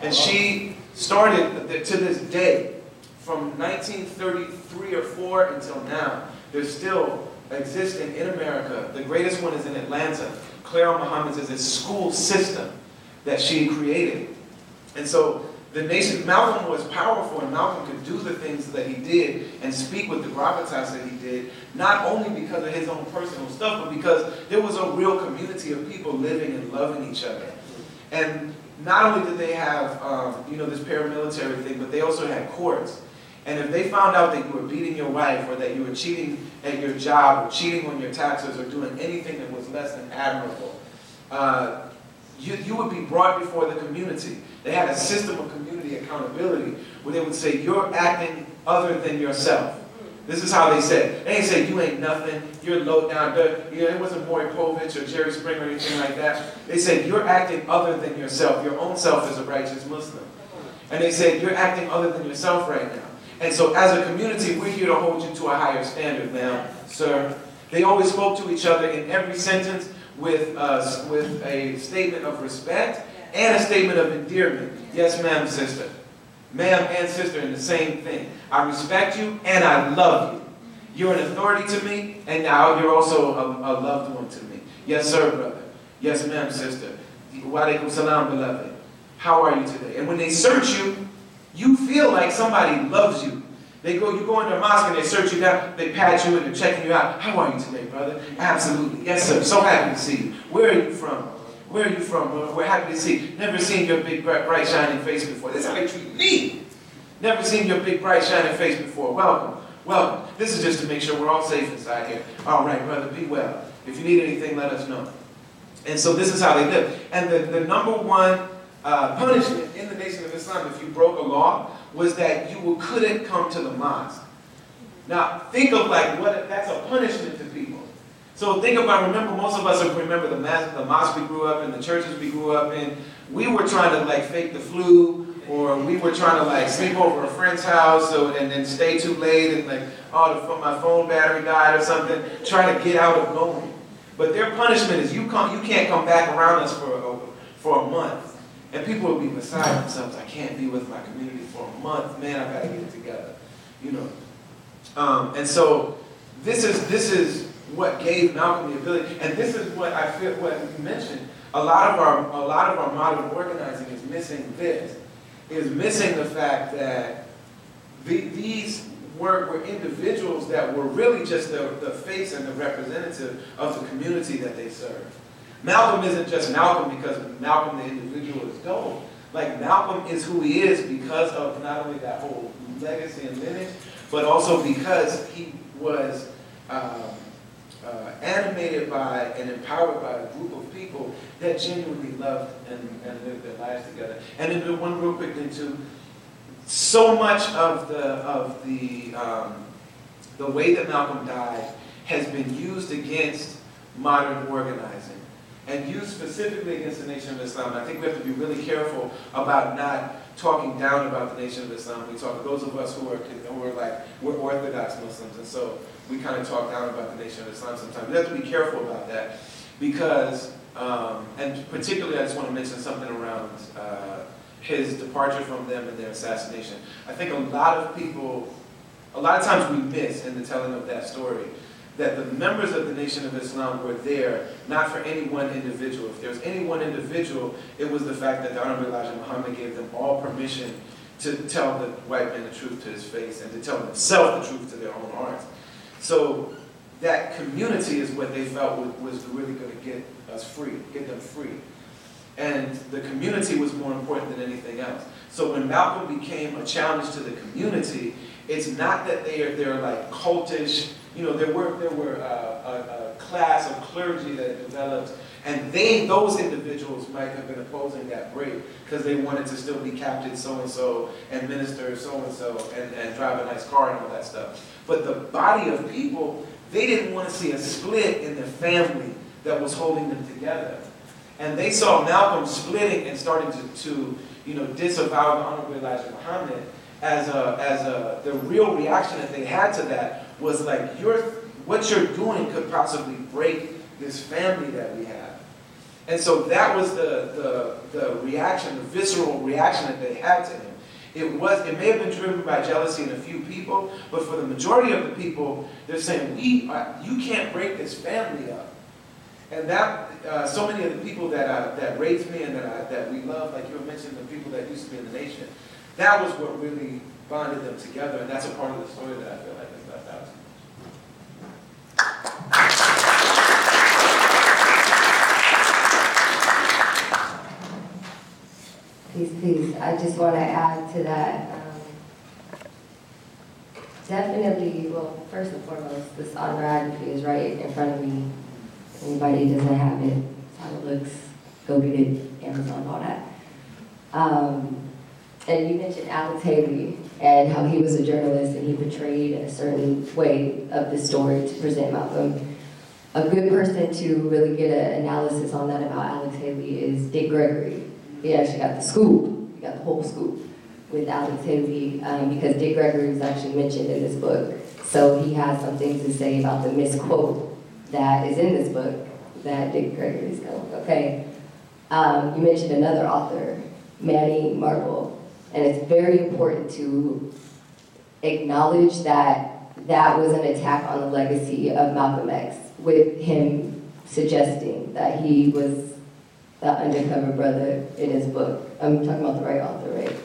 S5: And she started to this day, from 1933 or 4 until now, there's still existing in America. The greatest one is in Atlanta. Clara Muhammad's is a school system that she created. And so the nation, Malcolm was powerful and Malcolm could do the things that he did and speak with the gravitas that he did, not only because of his own personal stuff, but because there was a real community of people living and loving each other. And not only did they have, um, you know, this paramilitary thing, but they also had courts. And if they found out that you were beating your wife or that you were cheating at your job or cheating on your taxes or doing anything that was less than admirable, uh, you, you would be brought before the community. They had a system of community accountability where they would say, You're acting other than yourself. This is how they said. They ain't say you ain't nothing, you're low down dirt. You know, it wasn't Maury Povich or Jerry Springer or anything like that. They said you're acting other than yourself. Your own self is a righteous Muslim. And they said you're acting other than yourself right now. And so as a community, we're here to hold you to a higher standard now, sir. They always spoke to each other in every sentence with, uh, with a statement of respect and a statement of endearment. Yes, ma'am, sister. Ma'am and sister in the same thing. I respect you and I love you. You're an authority to me, and now you're also a, a loved one to me. Yes, sir, brother. Yes, ma'am, sister. Wa alaikum salam, beloved. How are you today? And when they search you, you feel like somebody loves you. They go, you go into a mosque and they search you down, they pat you and they're checking you out. How are you today, brother? Absolutely. Yes, sir. So happy to see you. Where are you from? Where are you from? We're, we're happy to see you. Never seen your big, bright, bright, shining face before. This is how they treat me. Never seen your big, bright, shining face before. Welcome. Welcome. This is just to make sure we're all safe inside here. All right, brother, be well. If you need anything, let us know. And so this is how they live. And the, the number one uh, punishment in the Nation of Islam, if you broke a law, was that you couldn't come to the mosque. Now, think of like what that's a punishment to people. So think about, remember, most of us remember the, mas- the mosque we grew up in, the churches we grew up in. We were trying to like fake the flu, or we were trying to like sleep over a friend's house so, and then stay too late and like, oh, the, my phone battery died or something, trying to get out of going. But their punishment is you come, you can't come back around us for a, for a month. And people will be beside themselves. I can't be with my community for a month. Man, I gotta get it together. You know. Um, and so this is this is what gave Malcolm the ability, and this is what I feel what you mentioned. A lot of our a lot of our modern organizing is missing this, is missing the fact that the, these were, were individuals that were really just the, the face and the representative of the community that they serve. Malcolm isn't just Malcolm because Malcolm the individual is dope. Like Malcolm is who he is because of not only that whole legacy and lineage, but also because he was um, uh, animated by and empowered by a group of people that genuinely loved and, and lived their lives together. And then one real quick thing too, so much of the of the um, the way that Malcolm died has been used against modern organizing and used specifically against the Nation of Islam. I think we have to be really careful about not talking down about the Nation of Islam. We talk those of us who are who are like we're Orthodox Muslims, and so we kind of talk down about the Nation of Islam sometimes. We have to be careful about that because, um, and particularly, I just want to mention something around uh, his departure from them and their assassination. I think a lot of people, a lot of times we miss in the telling of that story that the members of the Nation of Islam were there not for any one individual. If there was any one individual, it was the fact that the Honorable Elijah Muhammad gave them all permission to tell the white man the truth to his face and to tell themselves the truth to their own hearts. So that community is what they felt was really going to get us free, get them free. And the community was more important than anything else. So when Malcolm became a challenge to the community, it's not that they are they're like cultish you know, there were, there were uh, a, a, class of clergy that developed, and they, those individuals might have been opposing that break because they wanted to still be captain so-and-so and minister so-and-so and, and drive a nice car and all that stuff. But the body of people, they didn't want to see a split in the family that was holding them together. And they saw Malcolm splitting and starting to, to you know, disavow the Honorable Elijah Muhammad as a, as a, the real reaction that they had to that was like, you're, what you're doing could possibly break this family that we have. And so that was the, the, the reaction, the visceral reaction that they had to him. It was, it may have been driven by jealousy in a few people, but for the majority of the people, they're saying, we are, you can't break this family up. And that, uh, so many of the people that, uh, that raised me and that, I, that we love, like you mentioned, the people that used to be in the nation, that was what really bonded them together, and that's a part of the story that I feel like is left out.
S6: Peace, peace. I just want to add to that. Um, definitely, well, first and foremost, this autobiography is right in front of me. Anybody doesn't have it, that's how it looks, go get it, Amazon, all that. Um, and you mentioned Alex Haley and how he was a journalist and he portrayed a certain way of the story to present Malcolm. A good person to really get an analysis on that about Alex Haley is Dick Gregory. He actually got the scoop, he got the whole scoop with Alex Haley um, because Dick Gregory was actually mentioned in this book. So he has some things to say about the misquote that is in this book that Dick Gregory is going, okay. Um, you mentioned another author, Manning Marable, and it's very important to acknowledge that that was an attack on the legacy of Malcolm X, with him suggesting that he was the undercover brother in his book. I'm talking about the right author, right?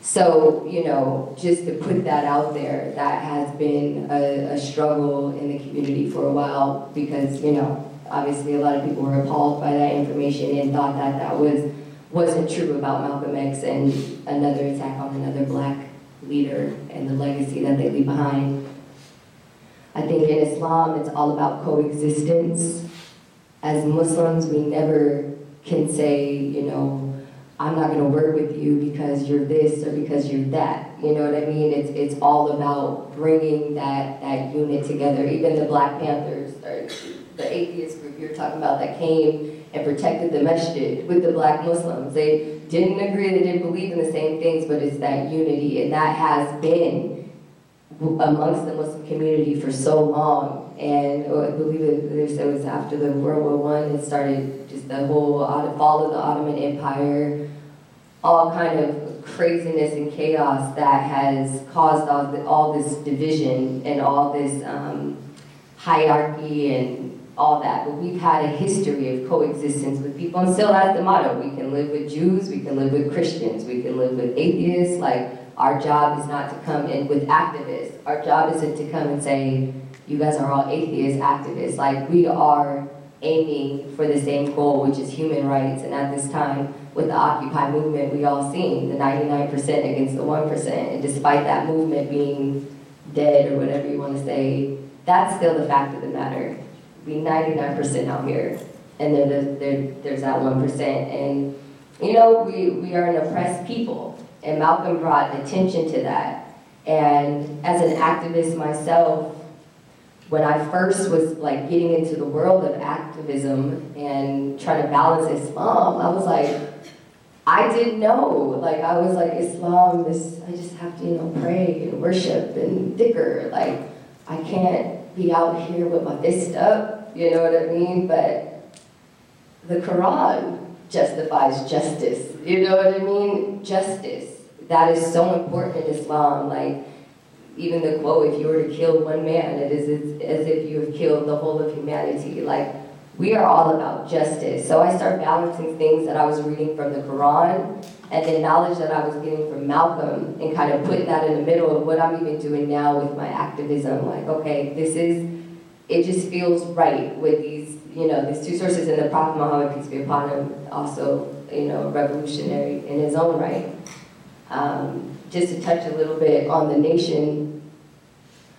S6: So, you know, just to put that out there, that has been a, a struggle in the community for a while because, you know, obviously a lot of people were appalled by that information and thought that that was wasn't true about Malcolm X and another attack on another black leader and the legacy that they leave behind. I think in Islam it's all about coexistence. As Muslims, we never can say, you know, I'm not going to work with you because you're this or because you're that. You know what I mean? It's it's all about bringing that that unit together. Even the Black Panthers or the atheist group you're talking about that came and protected the masjid with the black Muslims. They didn't agree, they didn't believe in the same things, but it's that unity, and that has been amongst the Muslim community for so long. And I believe it, was after the World War One, it started just the whole fall of the Ottoman Empire, all kind of craziness and chaos that has caused all, the, all this division and all this um, hierarchy and all that, but we've had a history of coexistence with people, and still that's the motto. We can live with Jews, we can live with Christians, we can live with atheists. Like, our job is not to come in with activists. Our job isn't to come and say, you guys are all atheist activists. Like, we are aiming for the same goal, which is human rights. And at this time, with the Occupy movement, we all seen the 99% against the 1%. And despite that movement being dead or whatever you want to say, that's still the fact of the matter We 99% out here, and then there's, there, there's that 1%. And, you know, we, we are an oppressed people, and Malcolm brought attention to that. And as an activist myself, when I first was like getting into the world of activism and trying to balance Islam, I was like, I didn't know. Like I was like, Islam is I just have to, you know, pray and worship and dhikr. Like I can't be out here with my fist up you know what I mean? But the Quran justifies justice, you know what I mean? Justice. That is so important in Islam. Like, even the quote, if you were to kill one man, it is as if you have killed the whole of humanity. Like, we are all about justice. So I start balancing things that I was reading from the Quran and the knowledge that I was getting from Malcolm and kind of putting that in the middle of what I'm even doing now with my activism. Like, okay, this is it just feels right with these, you know, these two sources. And the Prophet Muhammad, peace be upon him, also, you know, revolutionary in his own right. Um, just to touch a little bit on the nation,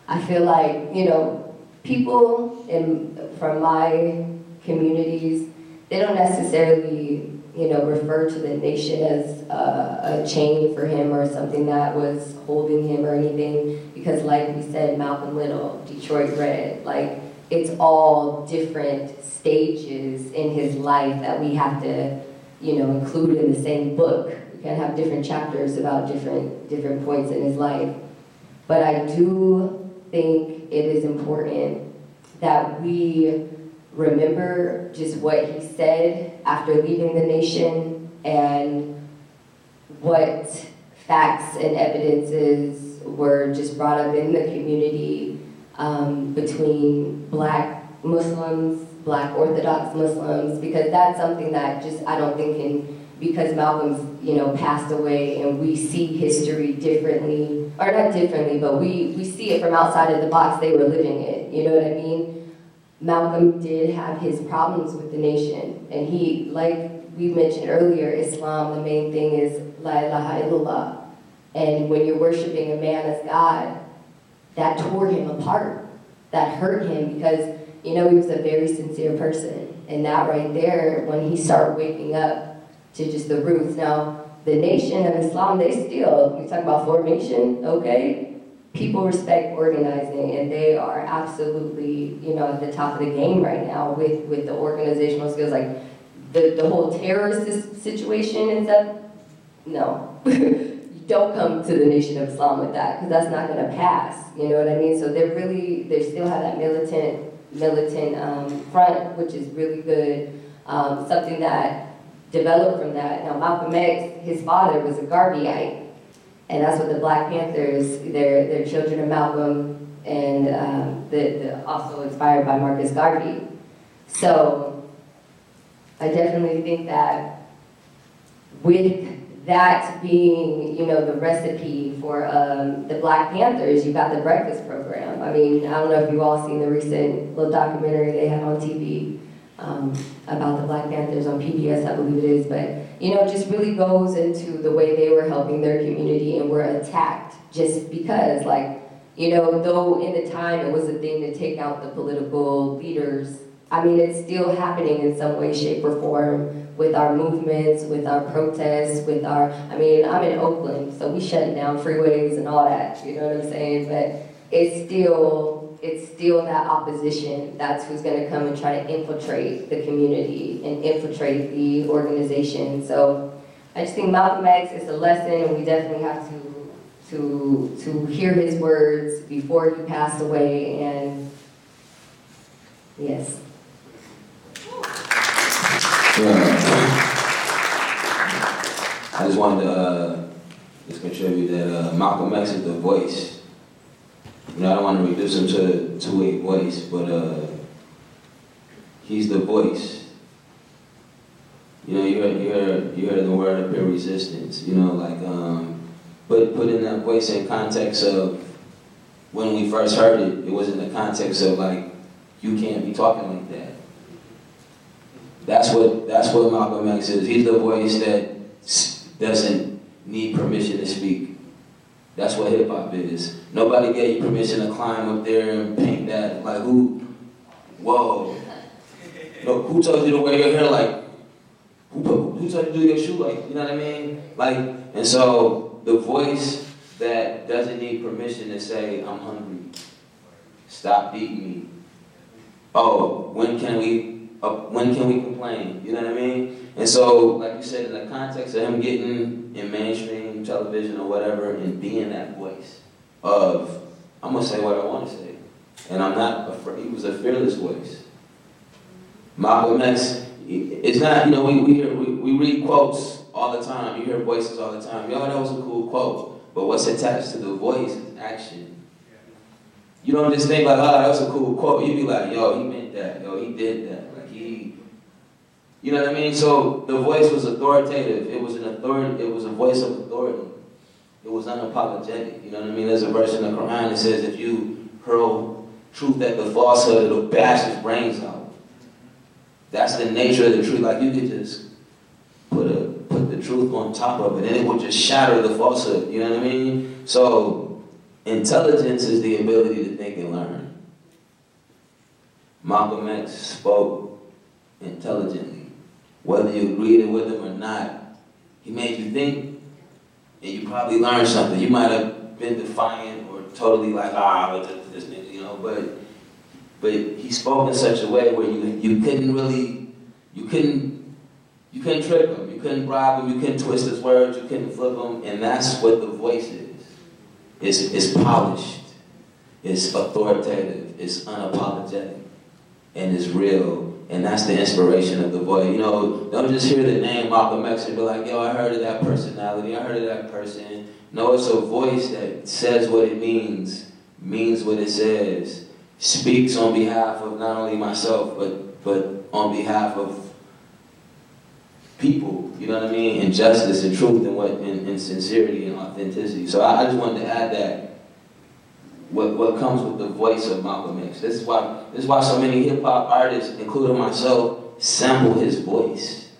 S6: I feel like, you know, people in, from my communities, they don't necessarily, you know, refer to the nation as a, a chain for him or something that was holding him or anything because like we said, Malcolm Little, Detroit Red, like it's all different stages in his life that we have to, you know, include in the same book. Can have different chapters about different different points in his life. But I do think it is important that we remember just what he said after leaving the nation and what facts and evidences were just brought up in the community um, between black Muslims, black Orthodox Muslims, because that's something that just I don't think can, because Malcolm's, you know, passed away and we see history differently, or not differently, but we, we see it from outside of the box they were living in, you know what I mean? Malcolm did have his problems with the nation, and he, like we mentioned earlier, Islam, the main thing is La ilaha illallah, and when you're worshiping a man as God, that tore him apart, that hurt him because, you know, he was a very sincere person. And that right there, when he started waking up to just the roots. Now, the nation of Islam, they still, we talk about formation, okay? People respect organizing and they are absolutely, you know, at the top of the game right now with, with the organizational skills. Like the, the whole terrorist situation and stuff, no. Don't come to the Nation of Islam with that because that's not going to pass. You know what I mean? So they're really, they still have that militant, militant um, front, which is really good. Um, something that developed from that. Now, Malcolm X, his father was a Garveyite, and that's what the Black Panthers, they're, they're children of Malcolm, and um, the, the, also inspired by Marcus Garvey. So, I definitely think that with that being, you know, the recipe for um, the Black Panthers, you got the breakfast program. I mean, I don't know if you all seen the recent little documentary they had on TV um, about the Black Panthers on PBS, I believe it is, but you know, just really goes into the way they were helping their community and were attacked just because, like, you know, though in the time it was a thing to take out the political leaders, I mean, it's still happening in some way, shape, or form with our movements, with our protests, with our, I mean, I'm in Oakland, so we shut down freeways and all that, you know what I'm saying? But it's still it's still that opposition that's who's going to come and try to infiltrate the community and infiltrate the organization. So I just think Malcolm X is a lesson, and we definitely have to to to hear his words before he passed away. And yes.
S4: Yeah. I just wanted to uh, just contribute that uh, Malcolm X is the voice you know, I don't want to reduce him to, to a voice, but uh, he's the voice. You know, you heard, you heard, you heard the word of pure resistance, you know, like, um, put, put in that voice in context of when we first heard it, it was in the context of like, you can't be talking like that. That's what, that's what Malcolm X is. He's the voice that doesn't need permission to speak. That's what hip hop is. Nobody gave you permission to climb up there and paint that. Like who? Whoa. No, who told you to wear your hair like? Who, who told you to do your shoe like? You know what I mean? Like, and so the voice that doesn't need permission to say, I'm hungry. Stop beating me. Oh, when can we? Uh, when can we complain? You know what I mean? And so, like you said, in the context of him getting in mainstream television or whatever and being that voice of, I'm going to say what I want to say. And I'm not afraid. He was a fearless voice. Malcolm X, it's not, you know, we, we, hear, we, we read quotes all the time. You hear voices all the time. Yo, that was a cool quote. But what's attached to the voice is action. You don't just think like, oh, that was a cool quote. You be like, yo, he meant that. Yo, he did that. You know what I mean? So the voice was authoritative. It was an authority. It was a voice of authority. It was unapologetic. You know what I mean? There's a verse in the Quran that says if you hurl truth at the falsehood, it'll bash his brains out. That's the nature of the truth. Like you could just put a put the truth on top of it, and it will just shatter the falsehood. You know what I mean? So intelligence is the ability to think and learn. Malcolm X spoke intelligently whether you agreed with him or not, he made you think, and you probably learned something. You might have been defiant or totally like, ah, but this nigga, you know, but but he spoke in such a way where you you couldn't really, you couldn't, you couldn't trick him, you couldn't bribe him, you couldn't twist his words, you couldn't flip him, and that's what the voice is. It's, it's polished, it's authoritative, it's unapologetic, and it's real and that's the inspiration of the boy. You know, don't just hear the name Malcolm X and be like, yo, I heard of that personality, I heard of that person. No, it's a voice that says what it means, means what it says, speaks on behalf of not only myself, but, but on behalf of people, you know what I mean? And justice and truth and what and, and sincerity and authenticity. So I, I just wanted to add that what, what comes with the voice of Malcolm X. This is why this is why so many hip hop artists, including myself, sample his voice.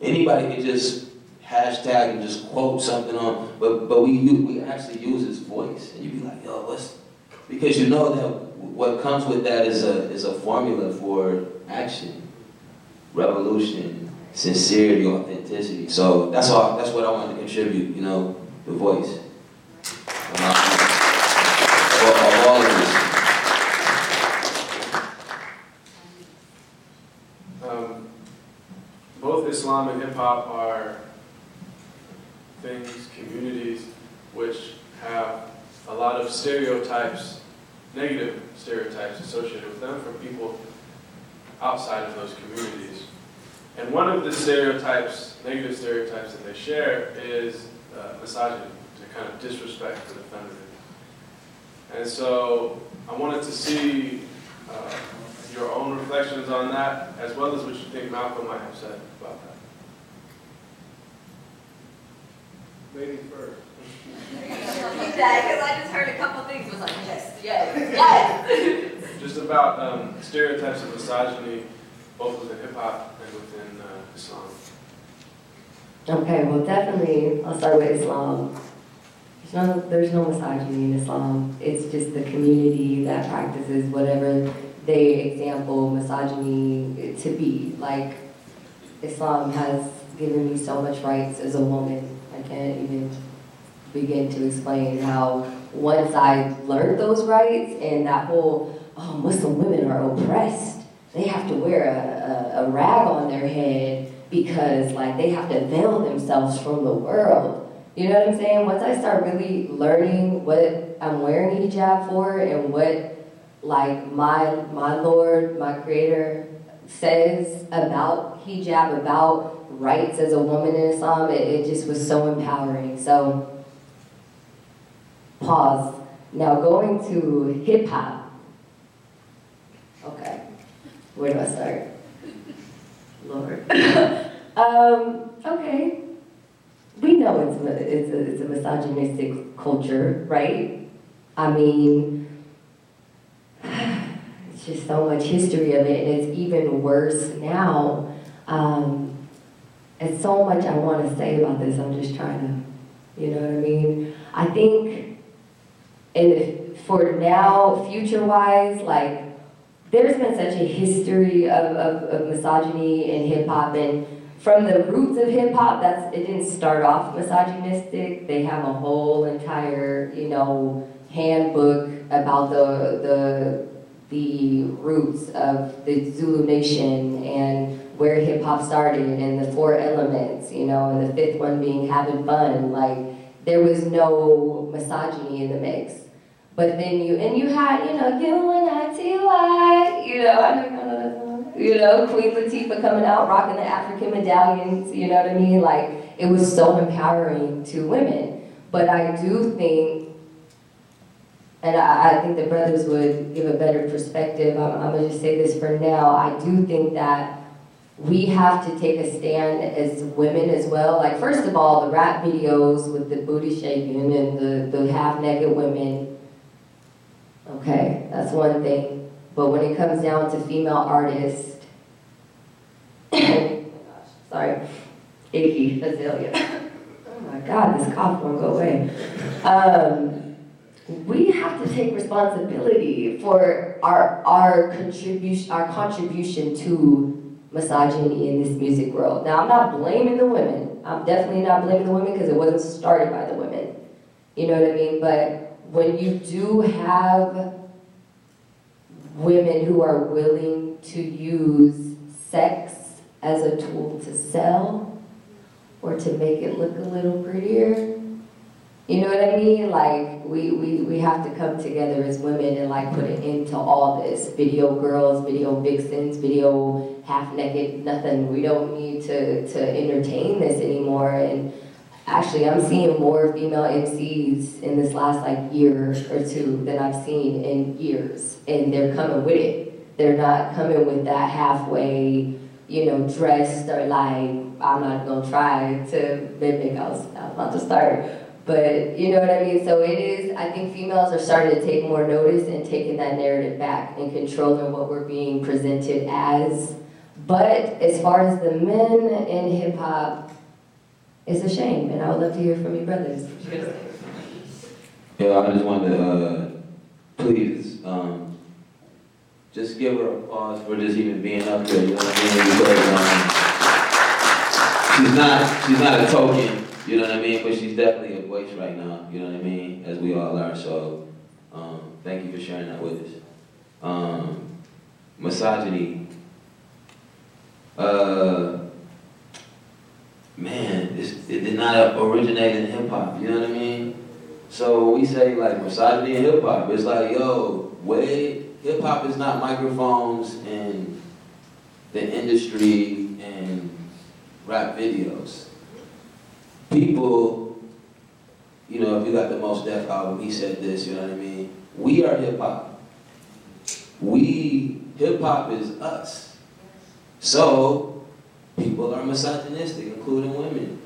S4: Anybody can just hashtag and just quote something on, but but we we actually use his voice, and you'd be like, yo, what's Because you know that what comes with that is a is a formula for action, revolution, sincerity, authenticity. So that's all. That's what I wanted to contribute. You know, the voice. Of all of this.
S2: Um, both Islam and hip hop are things, communities, which have a lot of stereotypes, negative stereotypes associated with them from people outside of those communities. And one of the stereotypes, negative stereotypes that they share is uh, misogyny, to kind of disrespect for the feminine. And so I wanted to see uh, your own reflections on that, as well as what you think Malcolm might have said about that. Ladies first.
S7: that because I just heard a couple things was like yes, yes, yes.
S2: Just about um, stereotypes of misogyny, both within hip hop and within uh, Islam.
S6: Okay, well, definitely, I'll start with Islam. No, there's no misogyny in Islam. It's just the community that practices whatever they example misogyny to be. Like, Islam has given me so much rights as a woman. I can't even begin to explain how once I learned those rights and that whole, oh, Muslim women are oppressed. They have to wear a, a, a rag on their head because like they have to veil themselves from the world. You know what I'm saying? Once I start really learning what I'm wearing hijab for and what like my my Lord, my creator says about hijab, about rights as a woman in Islam, it, it just was so empowering. So pause. Now going to hip hop. Okay. Where do I start? Lord. um, okay. We know it's it's, a, it's a misogynistic culture, right? I mean, it's just so much history of it, and it's even worse now. Um, and so much I want to say about this. I'm just trying to, you know what I mean? I think, and for now, future-wise, like there's been such a history of, of, of misogyny in hip hop and from the roots of hip hop, that's it didn't start off misogynistic. They have a whole entire, you know, handbook about the the the roots of the Zulu nation and where hip hop started and the four elements, you know, and the fifth one being having fun. Like there was no misogyny in the mix. But then you, and you had, you know, U-N-I-T-Y, you know, I don't know. You know, Queen Latifah coming out, rocking the African medallions, you know what I mean? Like, it was so empowering to women. But I do think, and I, I think the brothers would give a better perspective, I'm, I'm gonna just say this for now, I do think that we have to take a stand as women as well. Like, first of all, the rap videos with the booty shaking and the, the half-naked women, Okay, that's one thing. But when it comes down to female artists, oh my gosh, sorry, Iggy Azalea. Oh my God, this cough won't go away. Um, we have to take responsibility for our our contribution our contribution to misogyny in this music world. Now, I'm not blaming the women. I'm definitely not blaming the women because it wasn't started by the women. You know what I mean? But when you do have women who are willing to use sex as a tool to sell or to make it look a little prettier, you know what I mean? Like, we, we, we have to come together as women and like put an end to all this. Video girls, video vixens, video half naked, nothing. We don't need to, to entertain this anymore. And Actually, I'm seeing more female MCs in this last like year or two than I've seen in years, and they're coming with it. They're not coming with that halfway, you know, dressed or like I'm not gonna try to mimic. I was, about to start, but you know what I mean. So it is. I think females are starting to take more notice and taking that narrative back and controlling what we're being presented as. But as far as the men in hip hop, it's a shame, and I would love to hear from you brothers.
S4: Yeah, I just wanted to uh, please, um, just give her applause for just even being up there, you know what I mean? Because um, she's not she's not a token, you know what I mean? But she's definitely a voice right now, you know what I mean? As we all are. So um, thank you for sharing that with us. Um, misogyny. Uh, man, it did not originate in hip hop, you know what I mean? So we say like misogyny in hip hop. It's like, yo, wait, hip hop is not microphones and the industry and rap videos. People, you know, if you got the Mos Def album, he said this, you know what I mean? We are hip hop. We, hip hop is us. So, people are misogynistic, including women.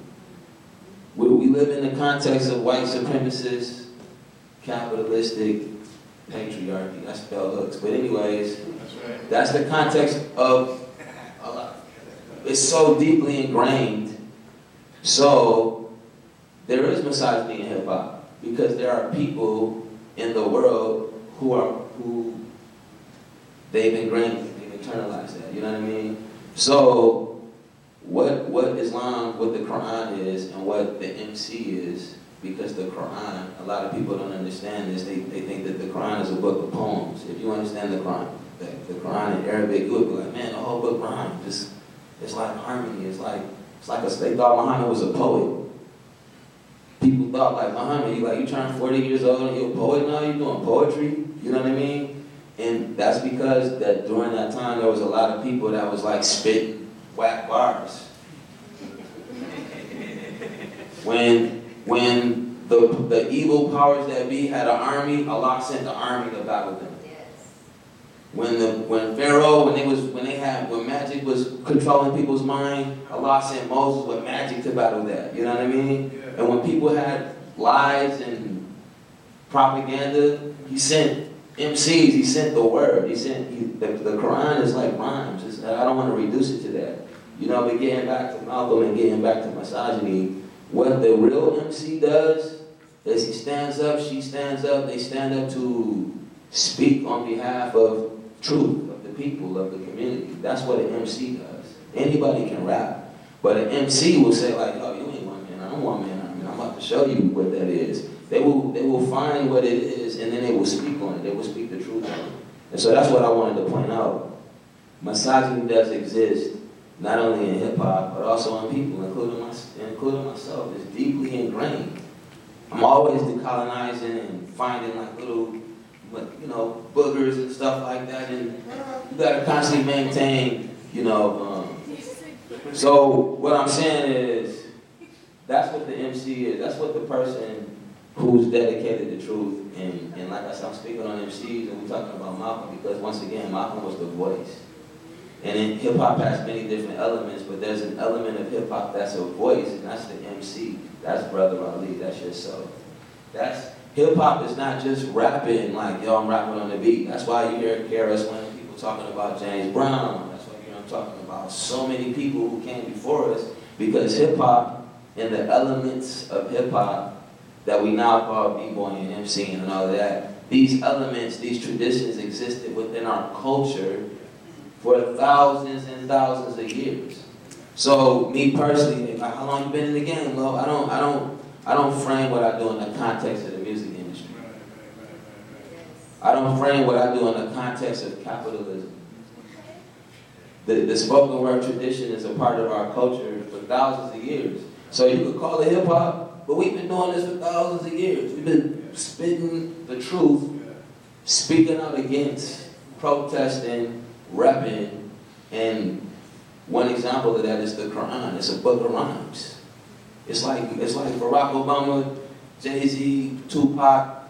S4: We, we live in the context of white supremacist, capitalistic patriarchy. That's bell hooks. But anyways,
S5: That's right.
S4: that's the context of. It's so deeply ingrained. So there is misogyny in hip hop because there are people in the world who are who they've ingrained, they've internalized that. You know what I mean? So what what Islam, what the Quran is, and what the MC is, because the Quran, a lot of people don't understand this. They, they think that the Quran is a book of poems. If you understand the Quran, the, the Quran in Arabic, you would be like, man, the whole book rhymes. It's, it's like harmony. It's like it's like a, they thought Muhammad was a poet. People thought like Muhammad, you like you turned 40 years old and you're a poet now. You're doing poetry. You know what I mean? And that's because that during that time there was a lot of people that was like spitting whack bars. When when the the evil powers that be had an army, Allah sent the army to battle them. When the when Pharaoh when they was when they had when magic was controlling people's mind, Allah sent Moses with magic to battle that. You know what I mean? Yeah. And when people had lies and propaganda, he sent MCs. He sent the word. He sent he, the, the Quran is like rhymes. I don't want to reduce it to that. You know, but getting back to Malcolm and getting back to misogyny, what the real MC does is he stands up, she stands up, they stand up to speak on behalf of truth, of the people, of the community. That's what an MC does. Anybody can rap. But an MC will say like, oh, you ain't one man, I'm one man, I mean, I'm about to show you what that is. They will, they will find what it is and then they will speak on it. They will speak the truth on it. And so that's what I wanted to point out. Misogyny does exist, not only in hip hop, but also in people, including, my, including myself. It's deeply ingrained. I'm always decolonizing and finding like little, you know, boogers and stuff like that. And you gotta constantly maintain, you know. Um, so what I'm saying is, that's what the MC is. That's what the person who's dedicated to truth. And, and like I said, I'm speaking on MCs and we're talking about Malcolm because once again, Malcolm was the voice. And hip hop has many different elements, but there's an element of hip hop that's a voice, and that's the MC. That's Brother Ali. That's yourself. That's hip hop is not just rapping like yo, I'm rapping on the beat. That's why you hear KRS when people talking about James Brown. That's why you hear them talking about so many people who came before us because hip hop and the elements of hip hop that we now call b-boy and MCing and all that. These elements, these traditions existed within our culture for thousands and thousands of years. So me personally, like how long you been in the game, Lo? I don't, I don't, I don't frame what I do in the context of the music industry. I don't frame what I do in the context of capitalism. The, the spoken word tradition is a part of our culture for thousands of years. So you could call it hip hop, but we've been doing this for thousands of years. We've been spitting the truth, speaking out against, protesting, repping, and one example of that is the Quran. It's a book of rhymes. It's like it's like Barack Obama, Jay Z, Tupac,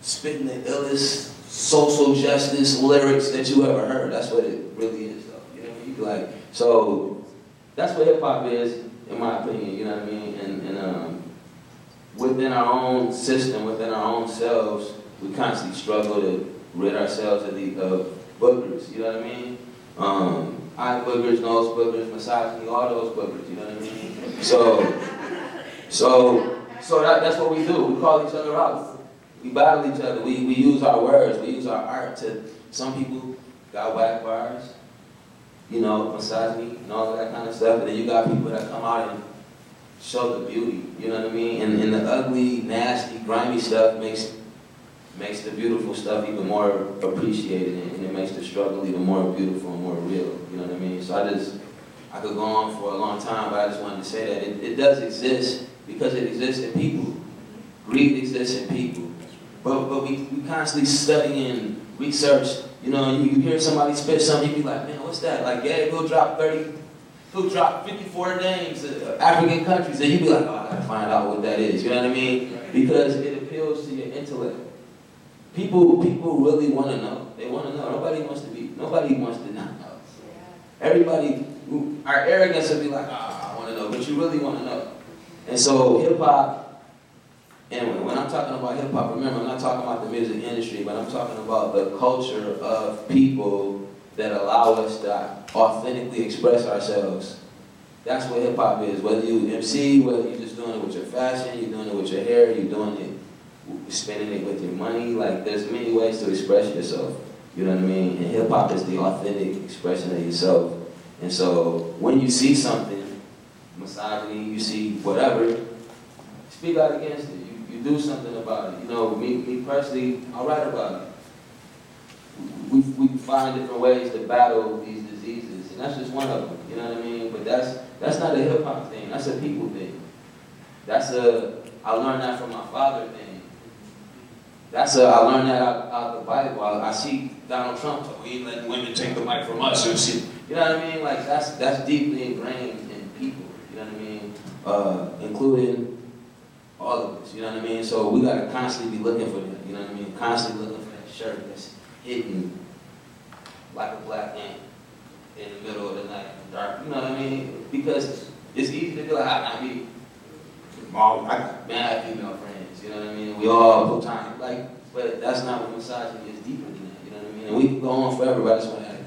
S4: spitting the illest social justice lyrics that you ever heard. That's what it really is, though. You know mean? Like so, that's what hip hop is, in my opinion. You know what I mean? And, and um, within our own system, within our own selves, we constantly struggle to rid ourselves of the of boogers, you know what I mean? Um, eye boogers, nose boogers, misogyny, all those boogers, you know what I mean? So, so, so that, that's what we do. We call each other out. we battle each other. We, we use our words, we use our art to, some people got whack bars, you know, misogyny and all that kind of stuff. And then you got people that come out and show the beauty, you know what I mean? And, and the ugly, nasty, grimy stuff makes makes the beautiful stuff even more appreciated and, it makes the struggle even more beautiful and more real, you know what I mean? So I just, I could go on for a long time, but I just wanted to say that it, it does exist because it exists in people. Greed exists in people. But, but we, we constantly study and research, you know, you, you hear somebody spit something, you be like, man, what's that? Like, yeah, we'll drop 30, he'll drop 54 names of African countries, and you be like, oh, I gotta find out what that is, you know what I mean? Because it appeals to your intellect. People, people really want to know. They want to know. Nobody wants to be, nobody wants to not know. Everybody, our arrogance will be like, ah, I want to know, but you really want to know. And so hip hop, and when I'm talking about hip hop, remember, I'm not talking about the music industry, but I'm talking about the culture of people that allow us to authentically express ourselves. That's what hip hop is. Whether you MC, whether you're just doing it with your fashion, you're doing it with your hair, you're doing it spending it with your money. Like there's many ways to express yourself. You know what I mean? And hip hop is the authentic expression of yourself. And so when you see something, misogyny, you see whatever, speak out against it. You, you do something about it. You know, me, me personally, I write about it. We, we find different ways to battle these diseases, and that's just one of them. You know what I mean? But that's that's not a hip hop thing. That's a people thing. That's a I learned that from my father thing. That's a, I learned that out, out the Bible. I, I see Donald Trump talk, we ain't letting women take the mic from us. You, you know what I mean? Like that's that's deeply ingrained in people. You know what I mean? Uh, including all of us. You know what I mean? So we gotta constantly be looking for that. You know what I mean? Constantly looking for that shirt that's hidden like a black ant in the middle of the night, dark. You know what I mean? Because it's easy to be like, I, I mean, mom, I got mad female friends. You know what I mean? We all put time, like, but that's not what misogyny is deeper than that. You know what I mean? And we can go on forever, but I just want to add
S3: it.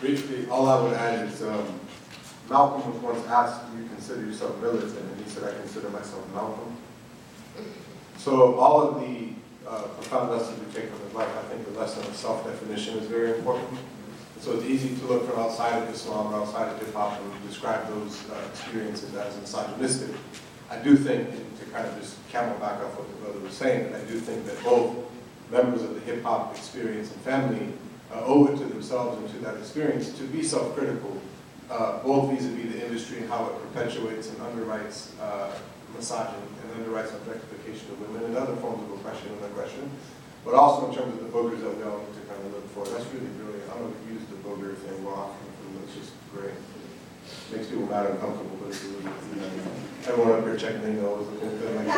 S3: Briefly, all I would add is um, Malcolm was once asked, do you consider yourself militant? And he said, I consider myself Malcolm. So all of the uh, profound lessons we take from his life, I think the lesson of self-definition is very important. So it's easy to look from outside of Islam or outside of hip hop and describe those uh, experiences as misogynistic. I do think, to kind of just camelback off what the brother was saying, that I do think that both members of the hip hop experience and family uh, owe it to themselves and to that experience to be self-critical, uh, both vis-a-vis the industry and how it perpetuates and underwrites uh, misogyny and underwrites objectification of women and other forms of oppression and aggression, but also in terms of the boogers that we all need to kind of look for. That's really brilliant. I'm going to use the booger thing. It's just great. Makes people mad and uncomfortable, but it's really, you know, everyone up here checking their like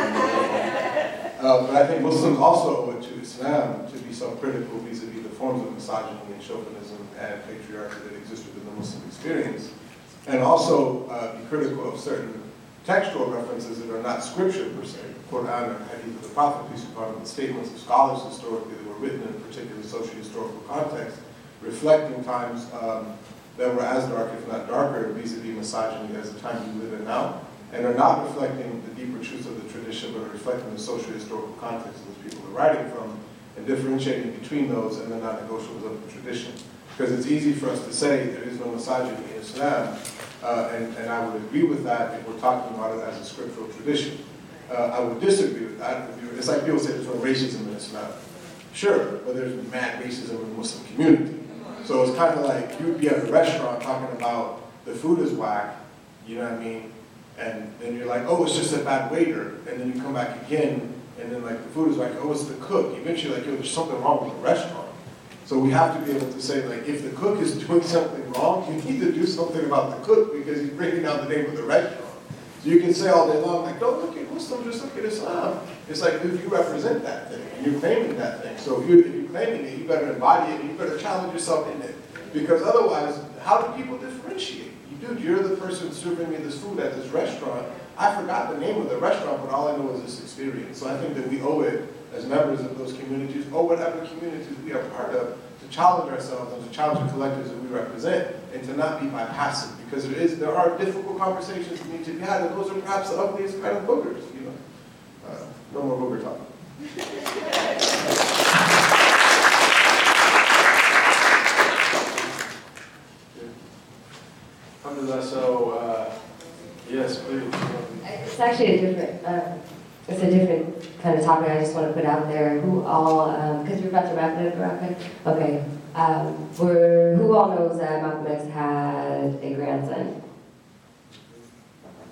S3: uh, But I think Muslims also owe it to Islam to be self-critical vis-a-vis the forms of misogyny and chauvinism and patriarchy that exist within the Muslim experience. And also uh, be critical of certain textual references that are not scripture per se, Quran or Hadith of the Prophet, peace be upon him, the statements of scholars historically that were written in a particular socio-historical context, reflecting times um, that were as dark, if not darker, vis-a-vis misogyny as the time we live in now, and are not reflecting the deeper truths of the tradition, but are reflecting the socio-historical context those people are writing from, and differentiating between those and the non-negotiables of the tradition. Because it's easy for us to say there is no misogyny in Islam, uh, and, and I would agree with that if we're talking about it as a scriptural tradition. Uh, I would disagree with that. It's like people say there's no racism in Islam. Sure, but there's mad racism in the Muslim community. So it's kind of like you'd be at a restaurant talking about the food is whack, you know what I mean? And then you're like, oh, it's just a bad waiter. And then you come back again, and then like the food is like, oh, it's the cook. Eventually, like, yo, there's something wrong with the restaurant. So we have to be able to say, like, if the cook is doing something wrong, you need to do something about the cook because he's bringing down the name of the restaurant. You can say all day long, like, don't look at Muslims, just look at Islam. Uh, it's like, if you represent that thing, and you're claiming that thing. So if, you, if you're claiming it, you better embody it, you better challenge yourself in it. Because otherwise, how do people differentiate? Dude, you're the person serving me this food at this restaurant. I forgot the name of the restaurant, but all I know is this experience. So I think that we owe it, as members of those communities, or whatever communities we are part of, challenge ourselves and to challenge the collectives that we represent and to not be bypassive because there is there are difficult conversations that need to be had and those are perhaps the ugliest kind of boogers, you know. Uh, no more booger talk.
S2: Alhamdulillah, so, uh, yes, please.
S6: It's actually a different, uh, it's a different kind of topic I just want to put out there. Who all, because we're about to wrap it up, Baraka? Okay. Um, who all knows that Malcolm X had a grandson?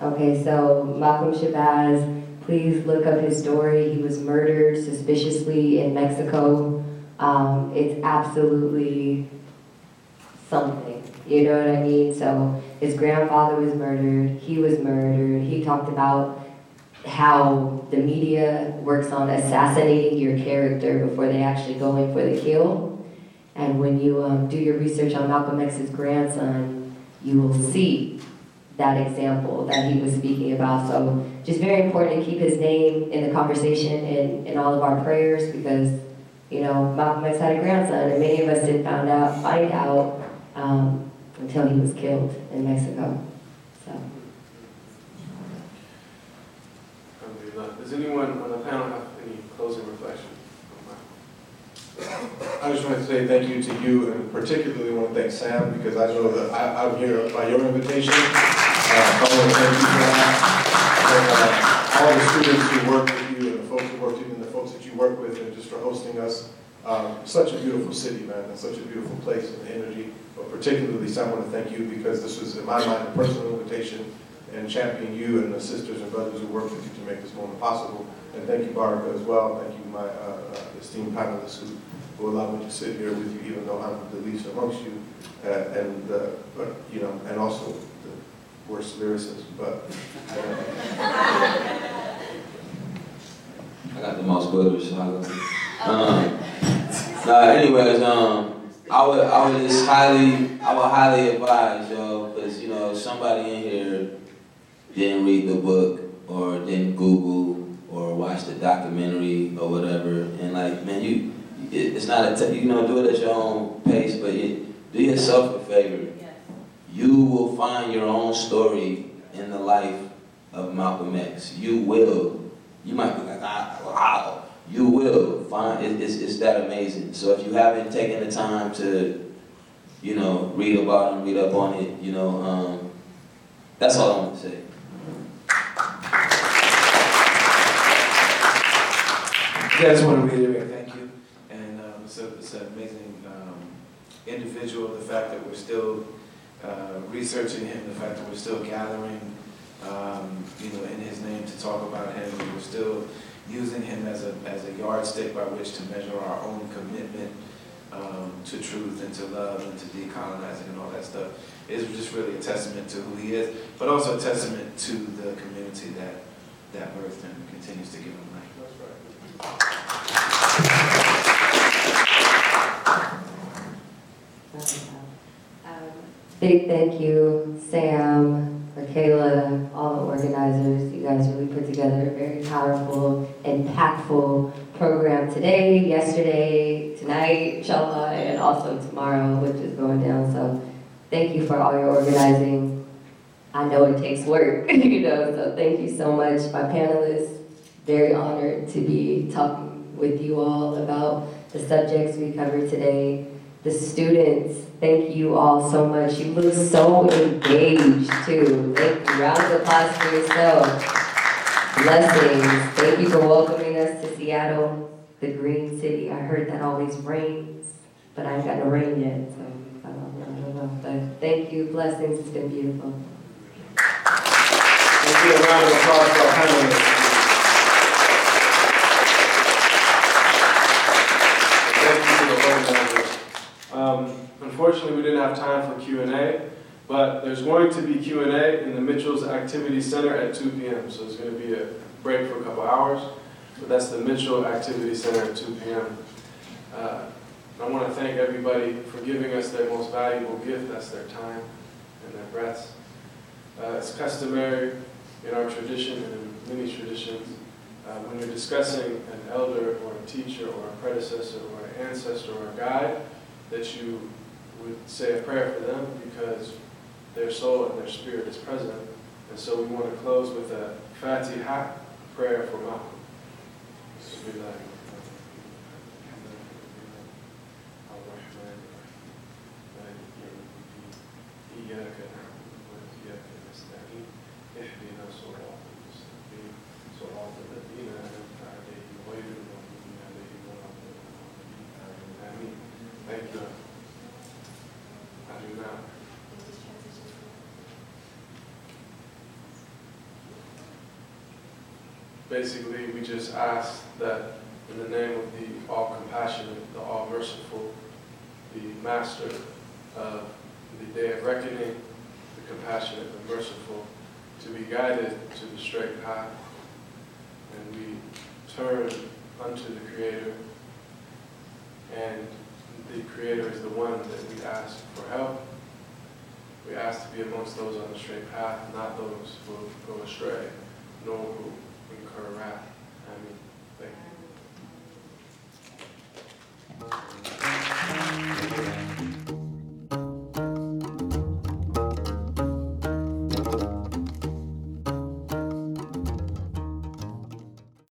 S6: Okay, so Malcolm Shabazz, please look up his story. He was murdered suspiciously in Mexico. Um, it's absolutely something. You know what I mean? So his grandfather was murdered. He was murdered. He talked about how the media works on assassinating your character before they actually go in for the kill. And when you um, do your research on Malcolm X's grandson, you will see that example that he was speaking about. So just very important to keep his name in the conversation and in all of our prayers because, you know, Malcolm X had a grandson and many of us didn't find out, find out um, until he was killed in Mexico. So.
S2: Alhamdulillah. Does anyone on the panel have any closing reflection?
S3: I just want to say thank you to you and particularly want to thank Sam because I know that I, I'm here by your invitation. Uh, I want to thank you for that. And, uh, all the students who work with you and the folks who work with you and the folks that you work with and just for hosting us. Um, such a beautiful city, man, and such a beautiful place and the energy. But particularly, Sam, I want to thank you because this was, in my mind, a personal invitation and champion you and the sisters and brothers who work with you to make this moment possible. And thank you, Barbara, as well. Thank you, my uh, esteemed panelists who, who allowed me to sit here with you, even though I'm the least amongst you. Uh, and, uh, but, you know, and also the worst lyricist, but.
S4: I got the most butters, so. Um, anyways, um, I would, I would just highly, I would highly advise, yo, because, you know, somebody in here didn't read the book or didn't Google or watch the documentary or whatever, and like, man, you, it, it's not a, t- you know, do it at your own pace, but you, do yourself a favor. Yes. You will find your own story in the life of Malcolm X. You will. You might be like, ah, wow. You will find it, it's, it's that amazing. So if you haven't taken the time to, you know, read about him, read up on it, you know, um, that's all I want to say.
S5: I want to reiterate, thank you. And um, it's, a, it's an amazing um, individual, the fact that we're still uh, researching him, the fact that we're still gathering, um, you know, in his name to talk about him, we're still using him as a, as a yardstick by which to measure our own commitment um, to truth and to love and to decolonizing and all that stuff. It's just really a testament to who he is, but also a testament to the community that, that birthed him and continues to give him
S6: Big thank you, Sam, Michaela, all the organizers. You guys really put together a very powerful, impactful program today, yesterday, tonight, inshallah, and also tomorrow, which is going down. So thank you for all your organizing. I know it takes work, you know, so thank you so much. My panelists, very honored to be talking with you all about the subjects we covered today. The students, thank you all so much. You look so engaged too. Thank you. Round of applause for yourself. Blessings. Thank you for welcoming us to Seattle, the green city. I heard that always rains, but I ain't got no rain yet, so I don't, I don't know. But thank you. Blessings. It's been beautiful.
S2: A round of applause for our panelists. Thank you to the organizers. Um, unfortunately, we didn't have time for Q&A, but there's going to be Q&A in the Mitchell's Activity Center at 2 p.m. So there's going to be a break for a couple hours, but that's the Mitchell Activity Center at 2 p.m. Uh, I want to thank everybody for giving us their most valuable gift, that's their time and their breaths. Uh, it's customary in our tradition and in many traditions, uh, when you're discussing an elder or a teacher or a predecessor or an ancestor or a guide, that you would say a prayer for them because their soul and their spirit is present. And so we want to close with a Fatiha prayer for Malcolm. So be like, إياك Basically, we just ask that in the name of the all compassionate, the all merciful, the master of the day of reckoning, the compassionate, the merciful, to be guided to the straight path. And we turn unto the Creator. And the Creator is the one that we ask for help. We ask to be amongst those on the straight path, not those who go astray, nor who correct. I mean, like.